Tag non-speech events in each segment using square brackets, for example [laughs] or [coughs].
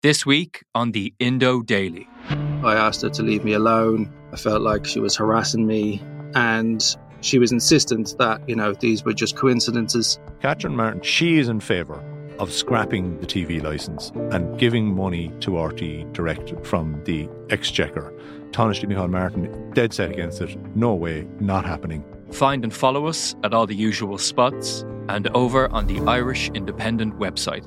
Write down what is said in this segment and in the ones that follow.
This week on the Indo Daily. I asked her to leave me alone. I felt like she was harassing me and she was insistent that, you know, these were just coincidences. Catherine Martin, she is in favour of scrapping the TV licence and giving money to RTÉ direct from the exchequer. Taoiseach Micheál Martin, dead set against it. No way, not happening. Find and follow us at all the usual spots and over on the Irish Independent website.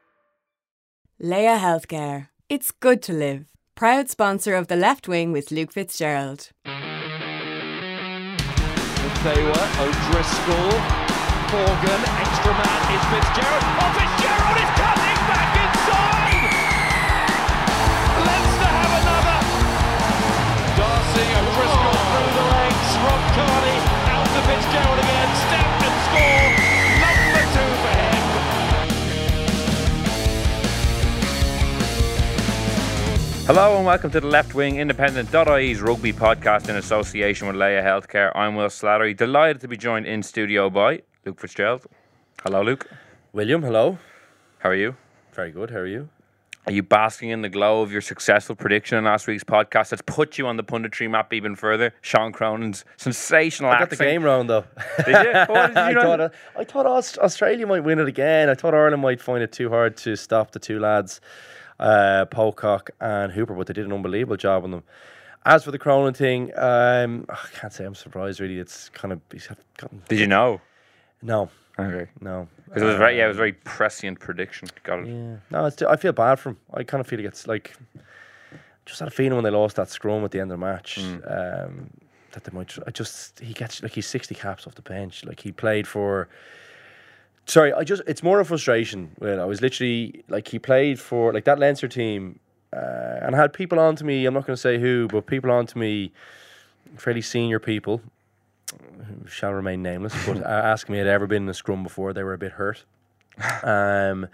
Laya Healthcare. It's good to live. Proud sponsor of The Left Wing with Luke Fitzgerald. Taylor, O'Driscoll, Morgan, extra man is Fitzgerald. Oh, Fitzgerald is cutting back inside! Leinster have another! D'Arcy, O'Driscoll through the legs, Rob Kearney out to Fitzgerald again, step and score! Hello and welcome to the Left Wing Independent.ie's rugby podcast in association with Laya Healthcare. I'm Will Slattery. Delighted to be joined in studio by Luke Fitzgerald. Hello, Luke. William, hello. How are you? Very good. How are you? Are you basking in the glow of your successful prediction in last week's podcast that's put you on the punditry map even further? Sean Cronin's sensational I got the game round though. Did you? [laughs] Did you I thought uh, I thought Australia might win it again. I thought Ireland might find it too hard to stop the two lads, uh, Pocock and Hooper, but they did an unbelievable job on them. As for the Cronin thing, um, I can't say I'm surprised. Really, it's kind of he's gotten, Did you know? no, Okay. no. Because it was very, yeah, it was a very prescient prediction. Got it. Yeah, no, it's, I feel bad for him. I kind of feel like it's like just had a feeling when they lost that scrum at the end of the match um, that they might. I just he gets like he's sixty caps off the bench. Like he played for. Sorry, I just it's more of a frustration. Well, I was literally like he played for like that Leinster team, uh, and I had people on to me. I'm not going to say who, but people on to me, fairly senior people, who shall remain nameless, but asking me had I ever been in a scrum before. They were a bit hurt. [laughs] Um,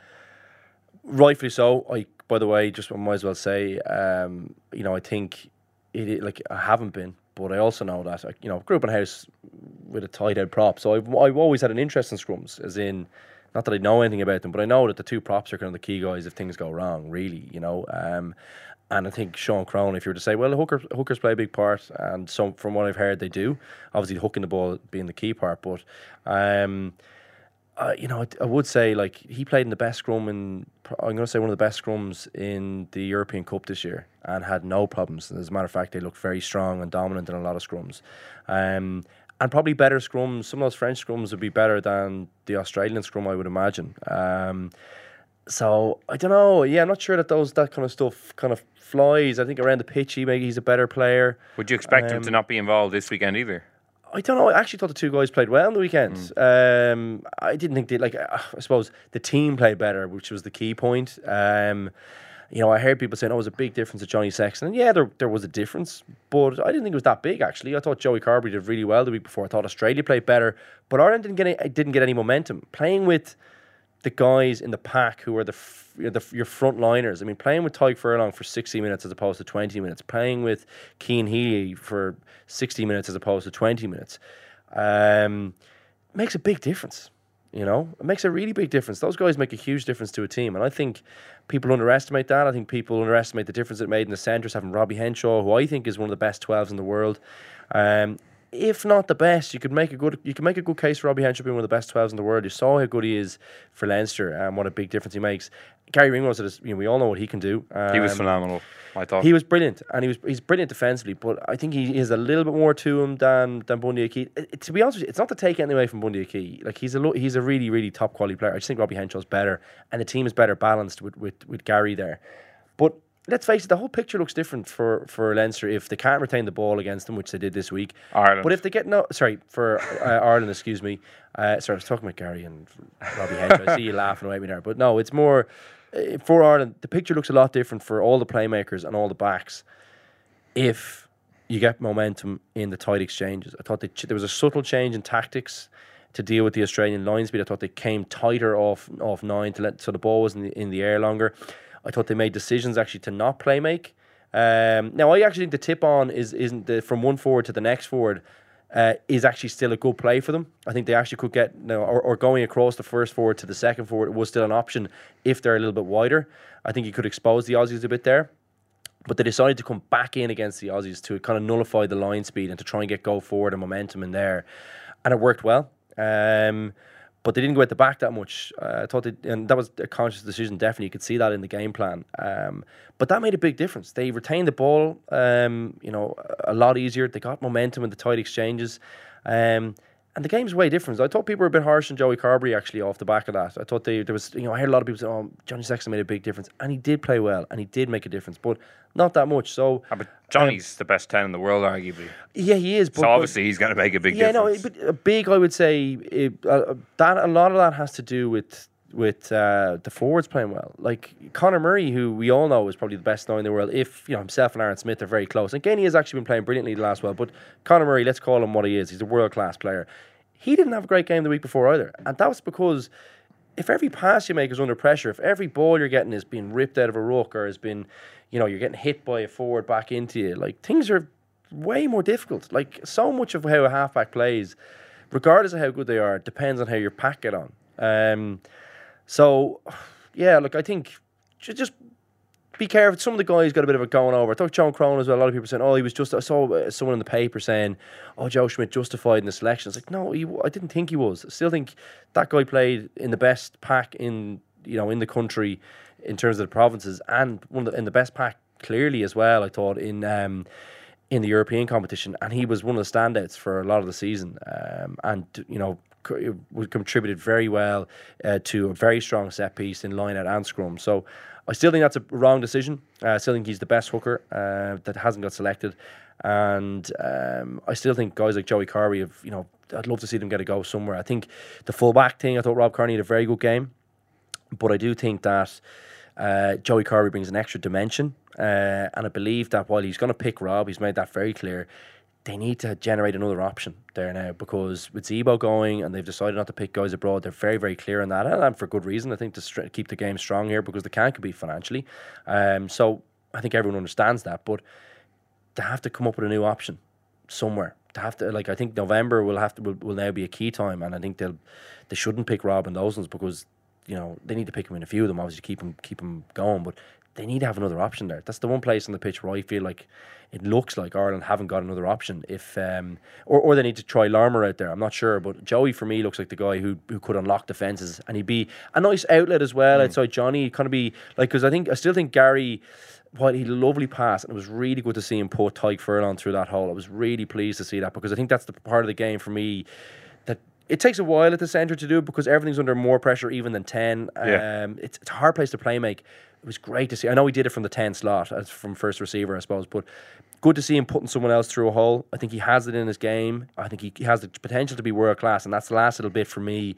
rightfully so. I, by the way, just I might as well say, um, you know, I think it, it- like I haven't been, but I also know that, I, you know, grew up in a house with a tight head prop, so I've I've always had an interest in scrums, as in. Not that I know anything about them, but I know that the two props are kind of the key guys if things go wrong, really, you know. Um, and I think Sean Cronin, if you were to say, well, hooker, hookers play a big part, and some from what I've heard, they do. Obviously, hooking the ball being the key part, but um, uh, you know, I, I would say like he played in the best scrum in. I'm going to say one of the best scrums in the European Cup this year, and had no problems. As a matter of fact, they looked very strong and dominant in a lot of scrums, um, and probably better scrums. Some of those French scrums would be better than the Australian scrum, I would imagine. Um, so I don't know. Yeah, I'm not sure that those that kind of stuff kind of flies. I think around the pitch, he maybe he's a better player. Would you expect him to Um, not be involved this weekend either? I don't know. I actually thought the two guys played well on the weekend. Um, I didn't think they like. uh, I suppose the team played better, which was the key point. Um, you know, I heard people saying, "Oh, it was a big difference at Johnny Sexton." And yeah, there there was a difference, but I didn't think it was that big. Actually, I thought Joey Carbery did really well the week before. I thought Australia played better, but Ireland didn't get any, didn't get any momentum playing with the guys in the pack who are the, you know, the your frontliners. I mean, playing with Tadhg Furlong for 60 minutes as opposed to 20 minutes, playing with Cian Healy for 60 minutes as opposed to 20 minutes, um, makes a big difference. You know, it makes a really big difference. Those guys make a huge difference to a team, and I think people underestimate that. I think people underestimate the difference it made in the centres having Robbie Henshaw, who I think is one of the best 12s in the world. Um, if not the best, you could make a good you can make a good case for Robbie Henshaw being one of the best 12s in the world. You saw how good he is for Leinster and what a big difference he makes. Garry Ringrose is, you know, we all know what he can do. He was Um, phenomenal. I thought he was brilliant, and he was he's brilliant defensively. But I think he has a little bit more to him than than Bundee it- to be honest you, it's not to take anything away from Bundee Aki. Like he's a lo- he's a really really top quality player. I just think Robbie Henshaw's better, and the team is better balanced with with, with Garry there. But let's face it, the whole picture looks different for for Leinster if they can't retain the ball against them, which they did this week. Ireland. But if they get no, sorry for uh, Ireland, excuse me. Uh, sorry, I was talking about Garry and Robbie. I see you laughing away at me there, but no, it's more uh, for Ireland, the picture looks a lot different for all the playmakers and all the backs if you get momentum in the tight exchanges. I thought ch- there was a subtle change in tactics to deal with the Australian line speed. I thought they came tighter off off nine to let so the ball was in the, in the air longer. I thought they made decisions actually to not play make. Um, now I actually think the tip on is isn't the, from one forward to the next forward. Uh, is actually still a good play for them. I think they actually could get you know, or, or going across the first forward to the second forward was still an option if they're a little bit wider. I think you could expose the Aussies a bit there. But they decided to come back in against the Aussies to kind of nullify the line speed and to try and get go forward and momentum in there. And it worked well. Um, but they didn't go at the back that much. Uh, I thought, they, and that was a conscious decision. Definitely, you could see that in the game plan. Um, but that made a big difference. They retained the ball, um, you know, a lot easier. They got momentum in the tight exchanges. Um, and the game's way different. I thought people were a bit harsh on Joey Carbery actually off the back of that. I thought they there was you know I heard a lot of people say, "Oh, Johnny Sexton made a big difference," and he did play well, and he did make a difference, but not that much. So, Ah, but Johnny's the best ten in the world, arguably. yeah, he is. But, So but- obviously he's going to make a big yeah, difference. no, but a big I would say it, uh, that a lot of that has to do with with uh, the forwards playing well. Like Conor Murray, who we all know is probably the best now in the world. If you know himself and Aaron Smith are very close. And he has actually been playing brilliantly the last while. But Conor Murray, let's call him what he is. He's a world class player. He didn't have a great game the week before either, and that was because if every pass you make is under pressure, if every ball you're getting is being ripped out of a ruck or has been, you know, you're getting hit by a forward back into you, like things are way more difficult. Like so much of how a halfback plays, regardless of how good they are, depends on how your pack get on. Um, so, yeah, look, I think just be careful. Some of the guys got a bit of a going over. I thought John Crone as well. A lot of people saying, "Oh, he was just." I saw uh, someone in the paper saying, "Oh, Joe Schmidt justified in the selection." It's like, no, he, I didn't think he was. I still think that guy played in the best pack in you know in the country in terms of the provinces and one of the, in the best pack clearly as well. I thought in. Um, in the European competition, and he was one of the standouts for a lot of the season. Um, and you know, contributed very well uh, to a very strong set piece in line out and scrum. So I still think that's a wrong decision. Uh, I still think he's the best hooker uh, that hasn't got selected, and um, I still think guys like Joey Carbery have you know. I'd love to see them get a go somewhere. I think the fullback thing. I thought Rob Kearney had a very good game, but I do think that uh, Joey Carbery brings an extra dimension. Uh, and I believe that while he's going to pick Rob, he's made that very clear. They need to generate another option there now because with Zebo going and they've decided not to pick guys abroad, they're very, very clear on that. And, for good reason, I think to keep the game strong here because they can't compete financially. Um, so I think everyone understands that. But they have to come up with a new option somewhere. They have to like I think November will have to will, will now be a key time, and I think they'll they shouldn't pick Rob and those ones because you know they need to pick him in a few of them. Obviously, keep him keep him going, but they need to have another option there. That's the one place on the pitch where I feel like it looks like Ireland haven't got another option. If um, or or they need to try Larmour out there. I'm not sure, but Joey for me looks like the guy who who could unlock defenses and he'd be a nice outlet as well outside Johnny. Kind of be like because I think I still think Garry. While he a lovely pass, and it was really good to see him put Tadhg Furlong through that hole. I was really pleased to see that because I think that's the part of the game for me that it takes a while at the centre to do it because everything's under more pressure even than 10. Yeah. Um, it's, it's a hard place to play make. It was great to see. I know he did it from the 10 slot, as from first receiver, I suppose, but good to see him putting someone else through a hole. I think he has it in his game. I think he, has the potential to be world class, and that's the last little bit for me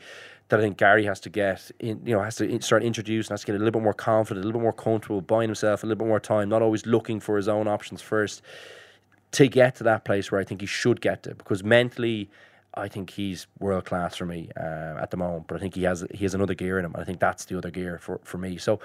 that I think Garry has to get in, you know, has to start introducing, has to get a little bit more confident, a little bit more comfortable, buying himself a little bit more time, not always looking for his own options first to get to that place where I think he should get to because mentally I think he's world class for me uh, at the moment but I think he has he has another gear in him and I think that's the other gear for, for me so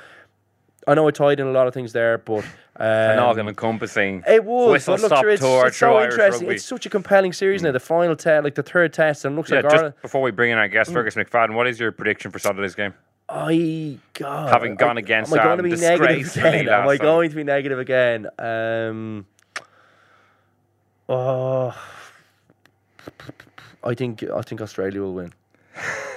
I know I tied in a lot of things there but An um, all encompassing. it was Whistle but look, stop sure, it's, tour it's so Irish interesting rugby. it's such a compelling series now the final test like the third test and it looks Yeah, like just Ireland before we bring in our guest, Mm. Fergus McFadden, what is your prediction for Saturday's game? I God, Having gone I- against am I going to be negative again? Am I going to be negative again? Um, oh, I think I think Australia will win.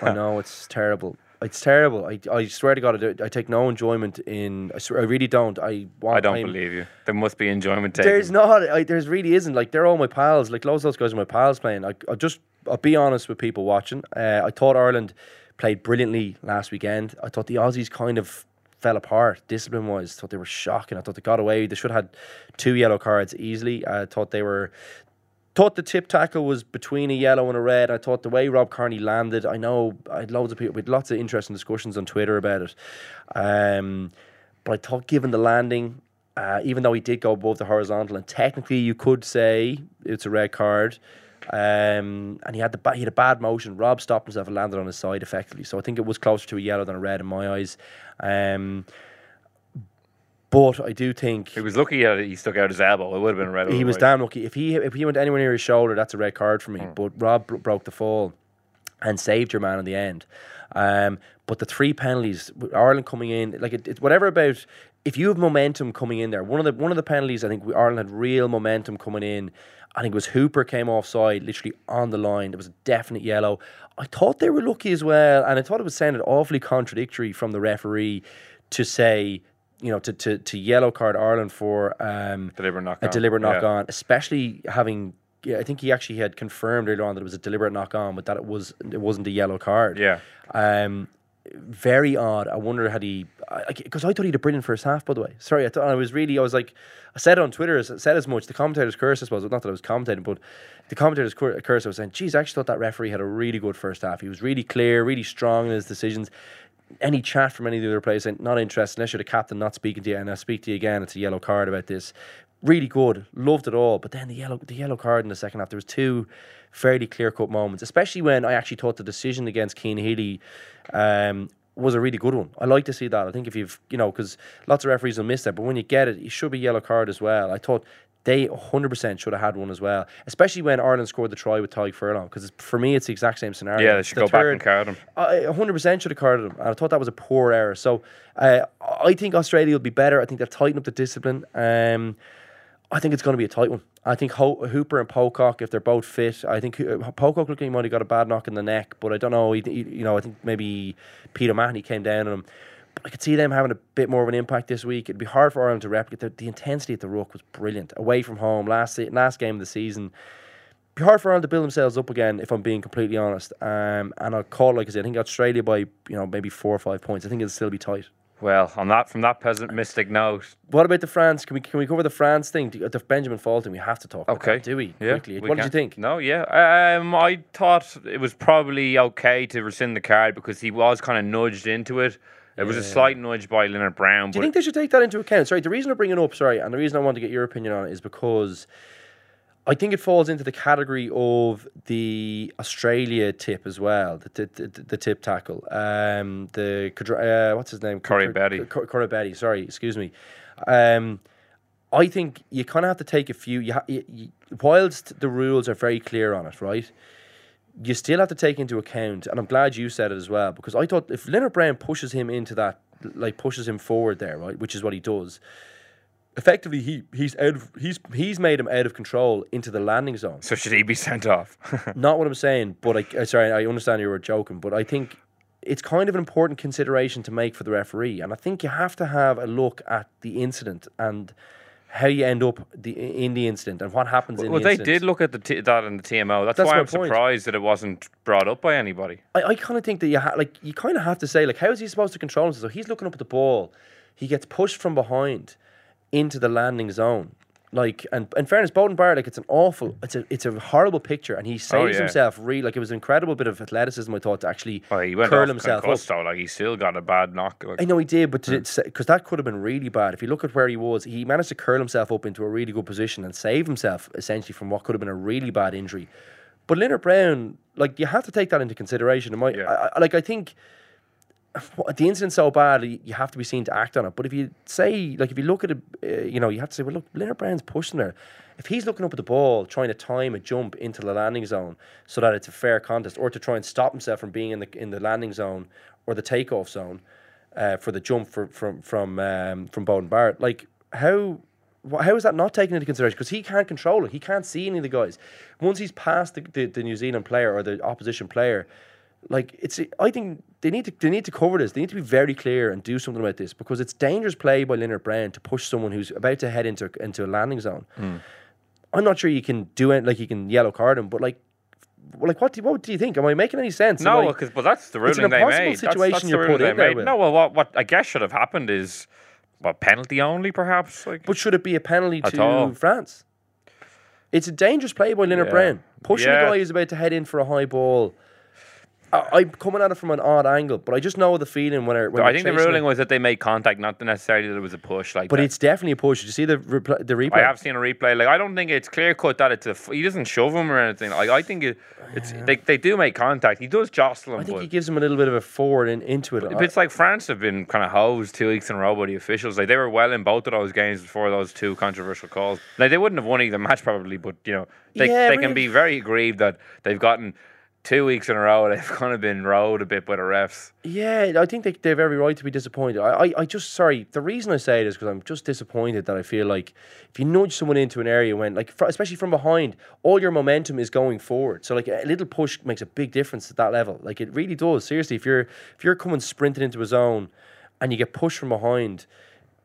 I know it's terrible. It's terrible. I, I swear to God, I, do, I take no enjoyment in. I, swear, I really don't. I want. I don't I'm- believe you. There must be enjoyment taken. there's not. I, there's really isn't. Like they're all my pals. Like loads of those guys are my pals playing. I, I just. I'll be honest with people watching. Uh, I thought Ireland played brilliantly last weekend. I thought the Aussies kind of fell apart discipline wise. Thought they were shocking. I thought they got away. They should have had two yellow cards easily. I thought they were. Thought the tip tackle was between a yellow and a red. I thought the way Rob Kearney landed, I know I had loads of people with lots of interesting discussions on Twitter about it. Um, but I thought, given the landing, uh, even though he did go above the horizontal, and technically you could say it's a red card. Um, and he had the ba- he had a bad motion. Rob stopped himself and landed on his side effectively. So I think it was closer to a yellow than a red in my eyes. Um, but I do think He was lucky that he stuck out his elbow. It would have been a red. he was damn lucky. If he if he went anywhere near his shoulder, that's a red card for me. But Rob bro- broke the fall and saved your man in the end. Um, but the three penalties, Ireland coming in, like it, it, whatever about if you have momentum coming in there, one of the one of the penalties, I think we, Ireland had real momentum coming in. I think it was Hooper came offside, literally on the line. It was a definite yellow. I thought they were lucky as well, and I thought it was sounded awfully contradictory from the referee to say, you know, to to, to yellow card Ireland for um, Deliberate knock a deliberate knock Yeah. on, especially having. Yeah, I think he actually had confirmed earlier on that it was a deliberate knock on, but that it was it wasn't a yellow card. Yeah. Um, very odd. I wonder had he because I, thought he had a brilliant first half. By the way, sorry, I thought I was really I was like I said on Twitter, I said as much. The commentators curse, I suppose, not that I was commentating, but the commentators cur- curse. I was saying, "Geez, I actually thought that referee had a really good first half. He was really clear, really strong in his decisions." Any chat from any of the other players saying, "Not interested," unless you're the captain, not speaking to you, and I speak to you again. It's a yellow card about this. Really good, loved it all. But then the yellow, the yellow card in the second half. There was two fairly clear cut moments, especially when I actually thought the decision against Cian Healy um, was a really good one. I like to see that. I think if you've, you know, because lots of referees will miss that, but when you get it, it should be yellow card as well. I thought they 100% should have had one as well, especially when Ireland scored the try with Tadhg Furlong, because for me, it's the exact same scenario. Yeah, they should The go back and card him. I 100% should have carded him. And I thought that was a poor error. So uh, I think Australia will be better. I think they'll tighten up the discipline. Um, I think it's going to be a tight one. I think Ho- Hooper and Pocock, if they're both fit, I think uh, Pocock looking like he might have got a bad knock in the neck, but I don't know. He, he- you know, I think maybe Peter O'Mahony came down on him. I could see them having a bit more of an impact this week. It'd be hard for Ireland to replicate. The, the intensity at the ruck was brilliant. Away from home, last last game of the season. Be hard for Ireland to build themselves up again, if I'm being completely honest. Um, and I'll call, like I said, I think Australia by you know maybe four or five points. I think it'll still be tight. Well, on that from that pessimistic note, What about the France? Can we can we cover the France thing? The Benjamin Fulton, we have to talk. About okay, that, do we? Yeah, Quickly. we what did you think? No, yeah, um, I thought it was probably okay to rescind the card because he was kind of nudged into it. It was a slight nudge by Lienert-Brown, Do you think they should take that into account? Sorry, the reason I bring it up, sorry, and the reason I want to get your opinion on it is because I think it falls into the category of the Australia tip as well, the the, the, the tip tackle. Um, the uh, what's his name? Corey Cor- Betty. Corey Betty. Sorry, excuse me. Um, I think you kind of have to take a few. You, ha- you, you whilst the rules are very clear on it, right? You still have to take into account, and I'm glad you said it as well, because I thought if Lienert-Brown pushes him into that, like pushes him forward there, right, which is what he does. Effectively, he he's out. Of, he's he's made him out of control into the landing zone. so should he be sent off? [laughs] Not what I'm saying, but I uh, sorry, I understand you were joking, but I think it's kind of an important consideration to make for the referee, and I think you have to have a look at the incident and how you end up the, in the incident and what happens in well, the they incident. did look at the t- that in the TMO. That's, That's why I'm point. surprised that it wasn't brought up by anybody. I, I kind of think that you ha- like you kind of have to say like how is he supposed to control himself? So he's looking up at the ball, he gets pushed from behind into the landing zone. Like and in fairness, Beauden Barrett, like it's an awful, it's a it's a horrible picture, and he oh, saves Oh, yeah. himself. Really, like it was an incredible bit of athleticism. I thought to actually Well, he went curl himself up. though. Like he still got a bad knock. Like, I know he did, but hmm. because that could have been really bad. If you look at where he was, he managed to curl himself up into a really good position and save himself essentially from what could have been a really bad injury. But Lienert-Brown, like you have to take that into consideration. And my, Yeah. I, I- like I think the incident's so bad, you have to be seen to act on it. But if you say, like, if you look at it, uh, you know, you have to say, well, look, Lienert-Brown's pushing there. If he's looking up at the ball, trying to time a jump into the landing zone so that it's a fair contest, or to try and stop himself from being in the in the landing zone or the takeoff zone uh, for the jump for, from from um, from Beauden Barrett, like how. How is that not taken into consideration? Because he can't control it. He can't see any of the guys. Once he's past the, the, the New Zealand player or the opposition player, like it's I think they need to they need to cover this. They need to be very clear and do something about this because it's dangerous play by Lienert-Brown to push someone who's about to head into into a landing zone. Hmm. I'm not sure you can do it like you can yellow card him, but like well, like what do what do you think? Am I making any sense? No, because but that's the ruling they made. That's- situation that's, the you're ruling put they in there made. with. No, well, what what I guess should have happened is what penalty only, perhaps. Like but should it be a penalty to all. France? It's a dangerous play by Leonard Yeah. Brown. Pushing Yeah. a guy who's about to head in for a high ball. I, I'm coming at it from an odd angle, but I just know the feeling when, I, when I think the ruling it. was that they made contact, not necessarily that it was a push. Like, But that. it's definitely a push. Did you see the repl- the replay? I have seen a replay. Like, I don't think it's clear cut that it's a. f- He doesn't shove him or anything. Like, I think it, it's they, they do make contact. He does jostle him. I think he gives him a little bit of a forward in, into it. but it's like France have been kind of hosed two weeks in a row by the officials. Like they were well in both of those games before those two controversial calls. Like they wouldn't have won either match probably, but you know they Yeah, they really. can be very aggrieved that they've gotten two weeks in a row. [laughs] They've kind of been rode a bit by the refs. Yeah, I think they, they have every right to be disappointed. I, I, I just, sorry, the reason I say it is because I'm just disappointed that I feel like if you nudge someone into an area when, like, especially from behind, all your momentum is going forward. So, like, a little push makes a big difference at that level. Like, it really does. Seriously, if you're if you're coming sprinting into a zone and you get pushed from behind,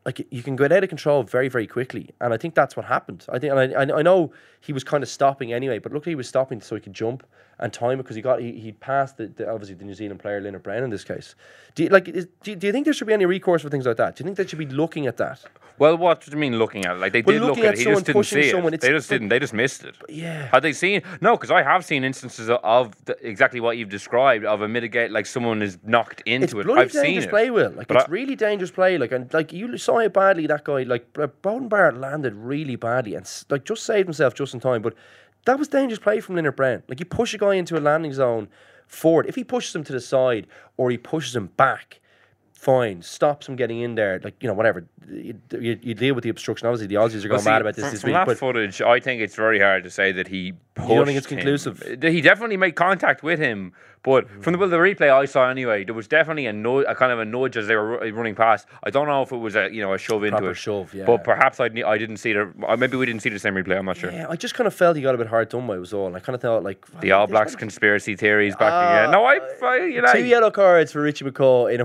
like you can get out of control very, very quickly, and I think that's what happened. I think, and I- I know he was kind of stopping anyway, but luckily he was stopping so he could jump and time it because he got he, he passed the, the obviously the New Zealand player Lienert-Brown in this case. Do you, like is, do, you, do you think there should be any recourse for things like that? Do you think they should be looking at that? Well, what do you mean looking at it? Like they Well, did look at it. He just didn't see someone, it. They just didn't. They just missed it. Yeah. Had they seen? No, because I have seen instances of, of the, exactly what you've described of a mitigate, like someone is knocked into It's it. bloody I've seen dangerous it. play, Will. Like But it's I- really dangerous play. Like and like you saw it badly that guy, like Beauden Barrett landed really badly and like just saved himself just in time. But that was dangerous play from Lienert-Brown. Like you push a guy into a landing zone forward. If he pushes him to the side or he pushes him back, fine. Stops him getting in there. Like you know whatever. You, you, you deal with the obstruction. Obviously the Aussies are going mad about this from, this from week. that But footage, I think it's very hard to say that he pushed. don't think it's conclusive? Uh, He definitely made contact with him, but from the, well, the replay I saw anyway, there was definitely a, no, a kind of a nudge as they were ru- running past. I don't know if it was a you know a shove into Proper it, shove, yeah. But perhaps I, I didn't see the. Maybe we didn't see the same replay. I'm not sure. yeah, I just kind of felt he got a bit hard done by. Was all. And I kind of thought like The All Blacks conspiracy theories back again. No, I, I you know, Uh, Two yellow cards for Richie McCaw in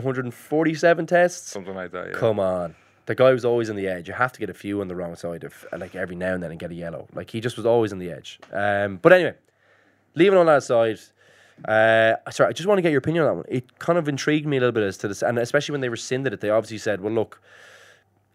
147 tests. something like that. Yeah. Come on. The guy was always on the edge. You have to get a few on the wrong side of like every now and then and get a yellow. Like he just was always on the edge. Um, but anyway, leaving all that aside, uh, sorry, I just want to get your opinion on that one. It kind of intrigued me a little bit as to this, and especially when they rescinded it, they obviously said, "Well, look,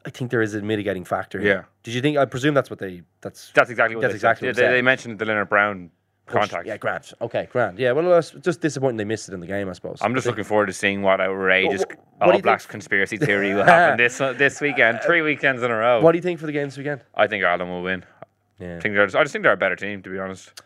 I think there is a mitigating factor." Here. Yeah. Did you think? I presume that's what they. That's That's exactly what That's they exactly said. what they they mentioned the Lienert-Brown contact. Yeah, grand. Okay, grand. Yeah, well, it's just disappointing they missed it in the game, I suppose. I'm just looking forward to seeing what outrageous What- All you think- Blacks conspiracy theory will happen this [laughs] this weekend. Three weekends in a row. What do you think for the game this weekend? I think Ireland will win. Yeah. I think they're. Just, I just think they're a better team, to be honest.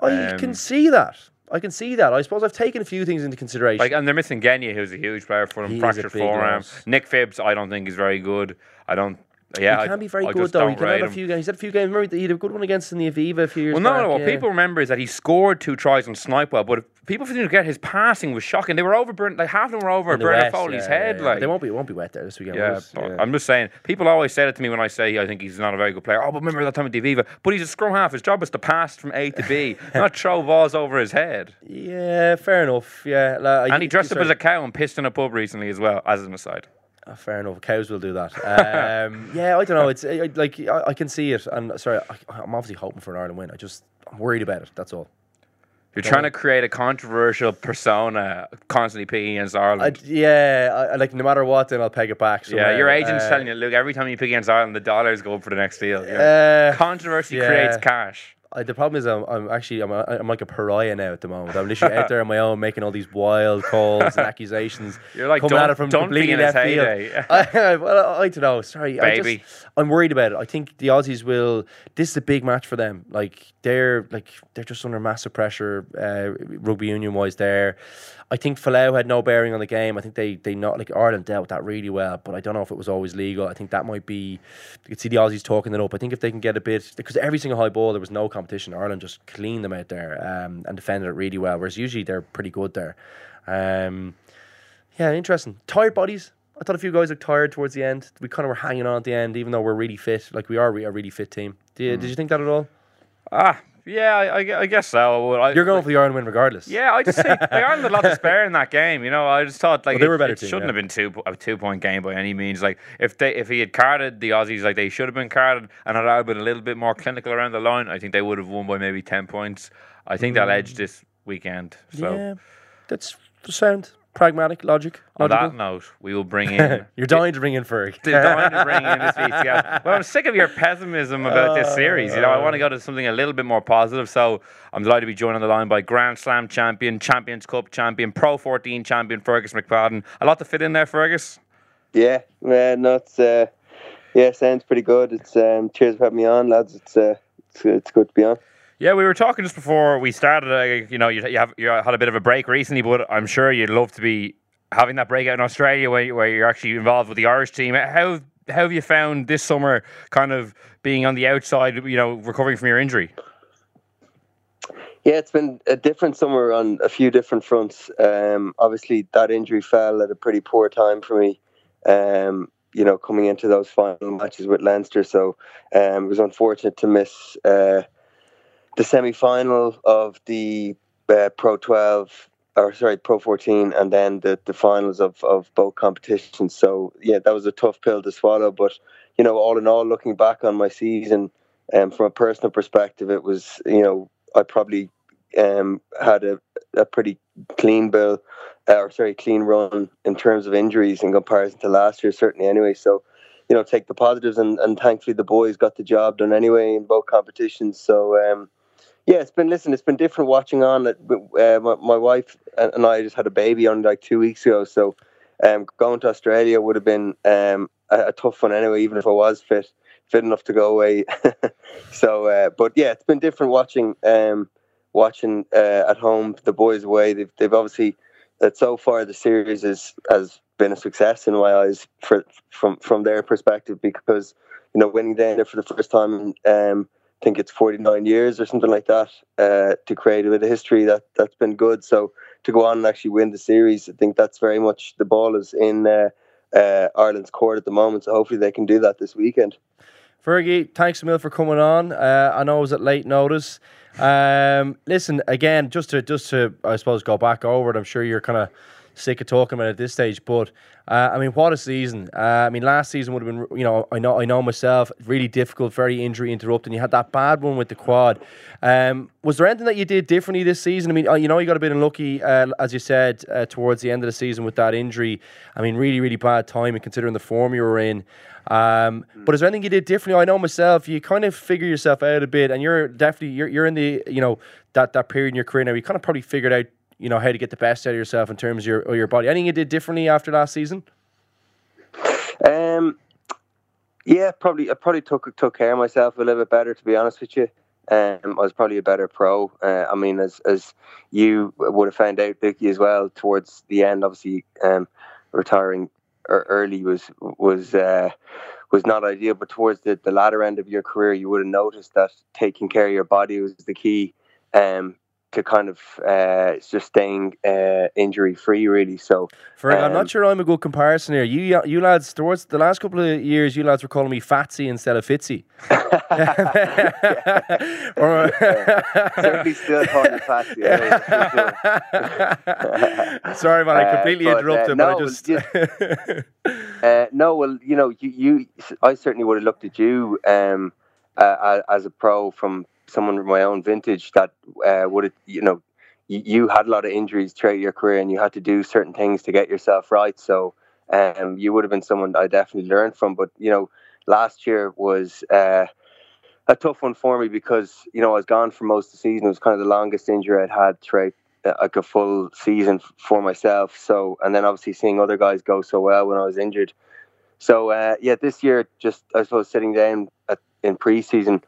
I Um, can see that. I can see that. I suppose I've taken a few things into consideration. Like, and they're missing Genia, who's a huge player for them. a Fractured forearm. loss. Nick Phipps, I don't think is very good. I don't. Yeah, he I- can be very I good though. He can have a few games. He's had a few games. Remember, he had a good one against in the Aviva a few years Well, no, back. no. What yeah. people remember is that he scored two tries on sniped well, but people didn't get his passing was shocking. They were over Bern, like half of them were over the Bernard West, Foley's yeah, head. yeah, Like they won't be. It won't be wet there this weekend. Yeah, I'm just saying. People always say it to me when I say I think he's not a very good player. Oh, but remember that time at Diviva? But he's a scrum half. His job is to pass from A to B, [laughs] not throw balls over his head. yeah, fair enough. Yeah, like, And he dressed up as a cow and pissed in a pub recently as well, as an aside. Oh, fair enough. Cows will do that. Um, [laughs] yeah, I don't know. It's uh, like I, I can see it, and sorry, I, I'm obviously hoping for an Ireland win. I just I'm worried about it. That's all. You're trying to create a controversial persona, constantly picking against I, Ireland. yeah, I, I- like no matter what, then I'll peg it back. yeah, your agent's Uh, telling you, look, every time you pick against Ireland, the dollars go up for the next deal. Yeah. Uh, Controversy yeah. creates cash. I, the problem is I'm, I'm actually I'm, a, I'm like a pariah now at the moment. I'm literally out there on my own making all these wild calls and [laughs] accusations. You're like coming at it from completely left field. [laughs] I, well, I don't know. Sorry, I Baby. just, I'm worried about it. I think the Aussies will. This is a big match for them. Like they're like they're just under massive pressure, uh, rugby union wise. There, I think Folau had no bearing on the game. I think they they not like Ireland dealt with that really well, but I don't know if it was always legal. I think that might be. You could see the Aussies talking it up. I think if they can get a bit because every single high ball there was no competition. Ireland just cleaned them out there um, and defended it really well. Whereas usually they're pretty good there. Um, yeah, interesting. Tired bodies. I thought a few guys looked tired towards the end. We kind of were hanging on at the end, even though we're really fit. Like we are, we are a really fit team. Did you, did you think that at all? Ah, yeah, I, I guess so. I- You're going for the Ireland win regardless. Yeah, I just think like, Ireland had a lot to [laughs] spare in that game. You know, I just thought like Well, they it, were a better it team, shouldn't yeah. have been two a two point game by any means. Like if they if he had carded the Aussies like they should have been carded and had been a little bit more clinical around the line, I think they would have won by maybe ten points. I think they'll mm. edge this weekend. So Yeah, that's the sound. Pragmatic, logic, On logical. that note, we will bring [laughs] in. You're dying to bring in Ferg. They're dying to bring in this [laughs] week's guest. Well, I'm sick of your pessimism about this series. You know, I want to go to something a little bit more positive. So I'm delighted to be joined on the line by Grand Slam champion, Champions Cup champion, Pro 14 champion Fergus McFadden. A lot to fit in there, Fergus. Yeah, uh, no, it's uh, yeah, sounds pretty good. It's um, cheers for having me on, lads. It's uh, it's, it's good to be on. Yeah, we were talking just before we started. Uh, you know, you, you have you had a bit of a break recently, but I'm sure you'd love to be having that breakout in Australia where, you- where you're actually involved with the Irish team. How how have you found this summer, kind of being on the outside, you know, recovering from your injury? Yeah, it's been a different summer on a few different fronts. Um, obviously, that injury fell at a pretty poor time for me. Um, you know, coming into those final matches with Leinster, so um, it was unfortunate to miss uh, the semi-final of the uh, Pro 12 or sorry, Pro 14, and then the, the finals of, of both competitions. So yeah, that was a tough pill to swallow. But you know, all in all, looking back on my season, um, from a personal perspective, it was you know I probably um, had a, a pretty clean bill, uh, or sorry, clean run in terms of injuries in comparison to last year, certainly anyway. So, you know, take the positives, and, and thankfully the boys got the job done anyway in both competitions. So, um, yeah, it's been listen, it's been different watching on. Uh, my, my wife and I just had a baby on like two weeks ago, so um, going to Australia would have been um, a, a tough one anyway, even if I was fit fit enough to go away. [laughs] so, uh, but yeah, it's been different watching um, watching uh, at home the boys away. They've they've obviously that so far the series is has been a success in my eyes for from from their perspective because you know winning there for the first time. Um, I think it's 49 years or something like that uh, to create a bit of history that that's been good. So to go on and actually win the series, I think that's very much the ball is in uh, uh, Ireland's court at the moment. So hopefully they can do that this weekend. Fergie, thanks a mil for coming on. Uh, I know it was at late notice. Um, listen, again, just to just to I suppose go back over it. I'm sure you're kind of sick of talking about it at this stage, but uh, I mean, what a season! Uh, I mean, last season would have been, you know, I know, I know myself, really difficult, very injury interrupting. You had that bad one with the quad. Um, was there anything that you did differently this season? I mean, uh, you know, you got a bit unlucky, uh, as you said, uh, towards the end of the season with that injury. I mean, really, really bad timing considering the form you were in. Um, but is there anything you did differently? I know myself, you kind of figure yourself out a bit, and you're definitely you're, you're in the you know that that period in your career now. You kind of probably figured out you know how to get the best out of yourself in terms of your of your body. Anything you did differently after last season? Um, yeah, probably. I probably took took care of myself a little bit better, to be honest with you. Um, I was probably a better pro. Uh, I mean, as as you would have found out, Fitzy, as well, towards the end, obviously, um, retiring early was was uh, was not ideal. But towards the, the latter end of your career, you would have noticed that taking care of your body was the key. Um, to kind of uh, sustain uh, injury free, really. So, Ferg, I'm um, not sure I'm a good comparison here. You you lads, towards the last couple of years, you lads were calling me Fatsy instead of Fitzy. [laughs] [laughs] or, certainly still calling Fatsy. yeah, Sorry, man, I Uh, completely but, uh, interrupted, no, but I was just. [laughs] Uh, no, well, you know, you, you, I certainly would have looked at you um, uh, as a pro from someone from my own vintage that uh, would have, you know, you, had a lot of injuries throughout your career and you had to do certain things to get yourself right. So um, you would have been someone I definitely learned from. But, you know, last year was uh, a tough one for me because, you know, I was gone for most of the season. It was kind of the longest injury I'd had throughout uh, like a full season for myself. So, and then obviously seeing other guys go so well when I was injured. So, uh, yeah, this year, just I suppose sitting down at, in preseason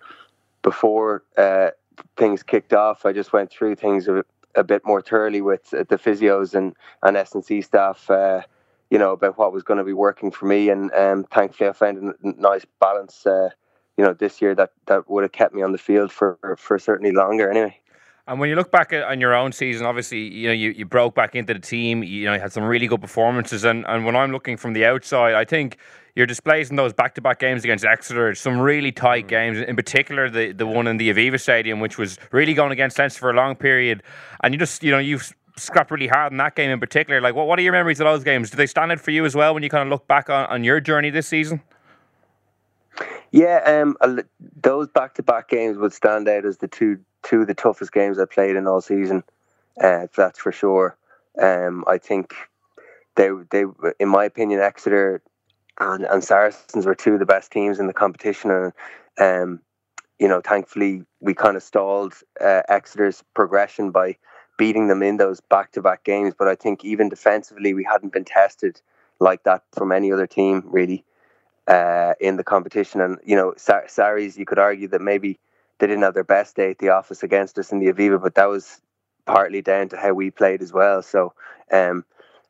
before uh, things kicked off, I just went through things a, a bit more thoroughly with uh, the physios and and S and C staff. Uh, you know about what was going to be working for me, and um, thankfully I found a nice balance. Uh, you know, this year that that would have kept me on the field for for certainly longer. Anyway. And when you look back at, on your own season, obviously, you know, you, you broke back into the team, you know, you had some really good performances. And, and when I'm looking from the outside, I think your displays in those back to back games against Exeter, some really tight games, in particular the, the one in the Aviva Stadium, which was really going against Leinster for a long period. And you just, you know, you've scrapped really hard in that game in particular. Like, what, what are your memories of those games? Do they stand out for you as well when you kind of look back on, on your journey this season? Yeah, um, those back-to-back games would stand out as the two two of the toughest games I played in all season. Uh, that's for sure. Um, I think they they in my opinion Exeter and, and Saracens were two of the best teams in the competition and um you know thankfully we kind of stalled uh, Exeter's progression by beating them in those back-to-back games but I think even defensively we hadn't been tested like that from any other team really uh, in the competition and you know Sar- Sarries you could argue that maybe they didn't have their best day at the office against us in the Aviva but that was partly down to how we played as well so um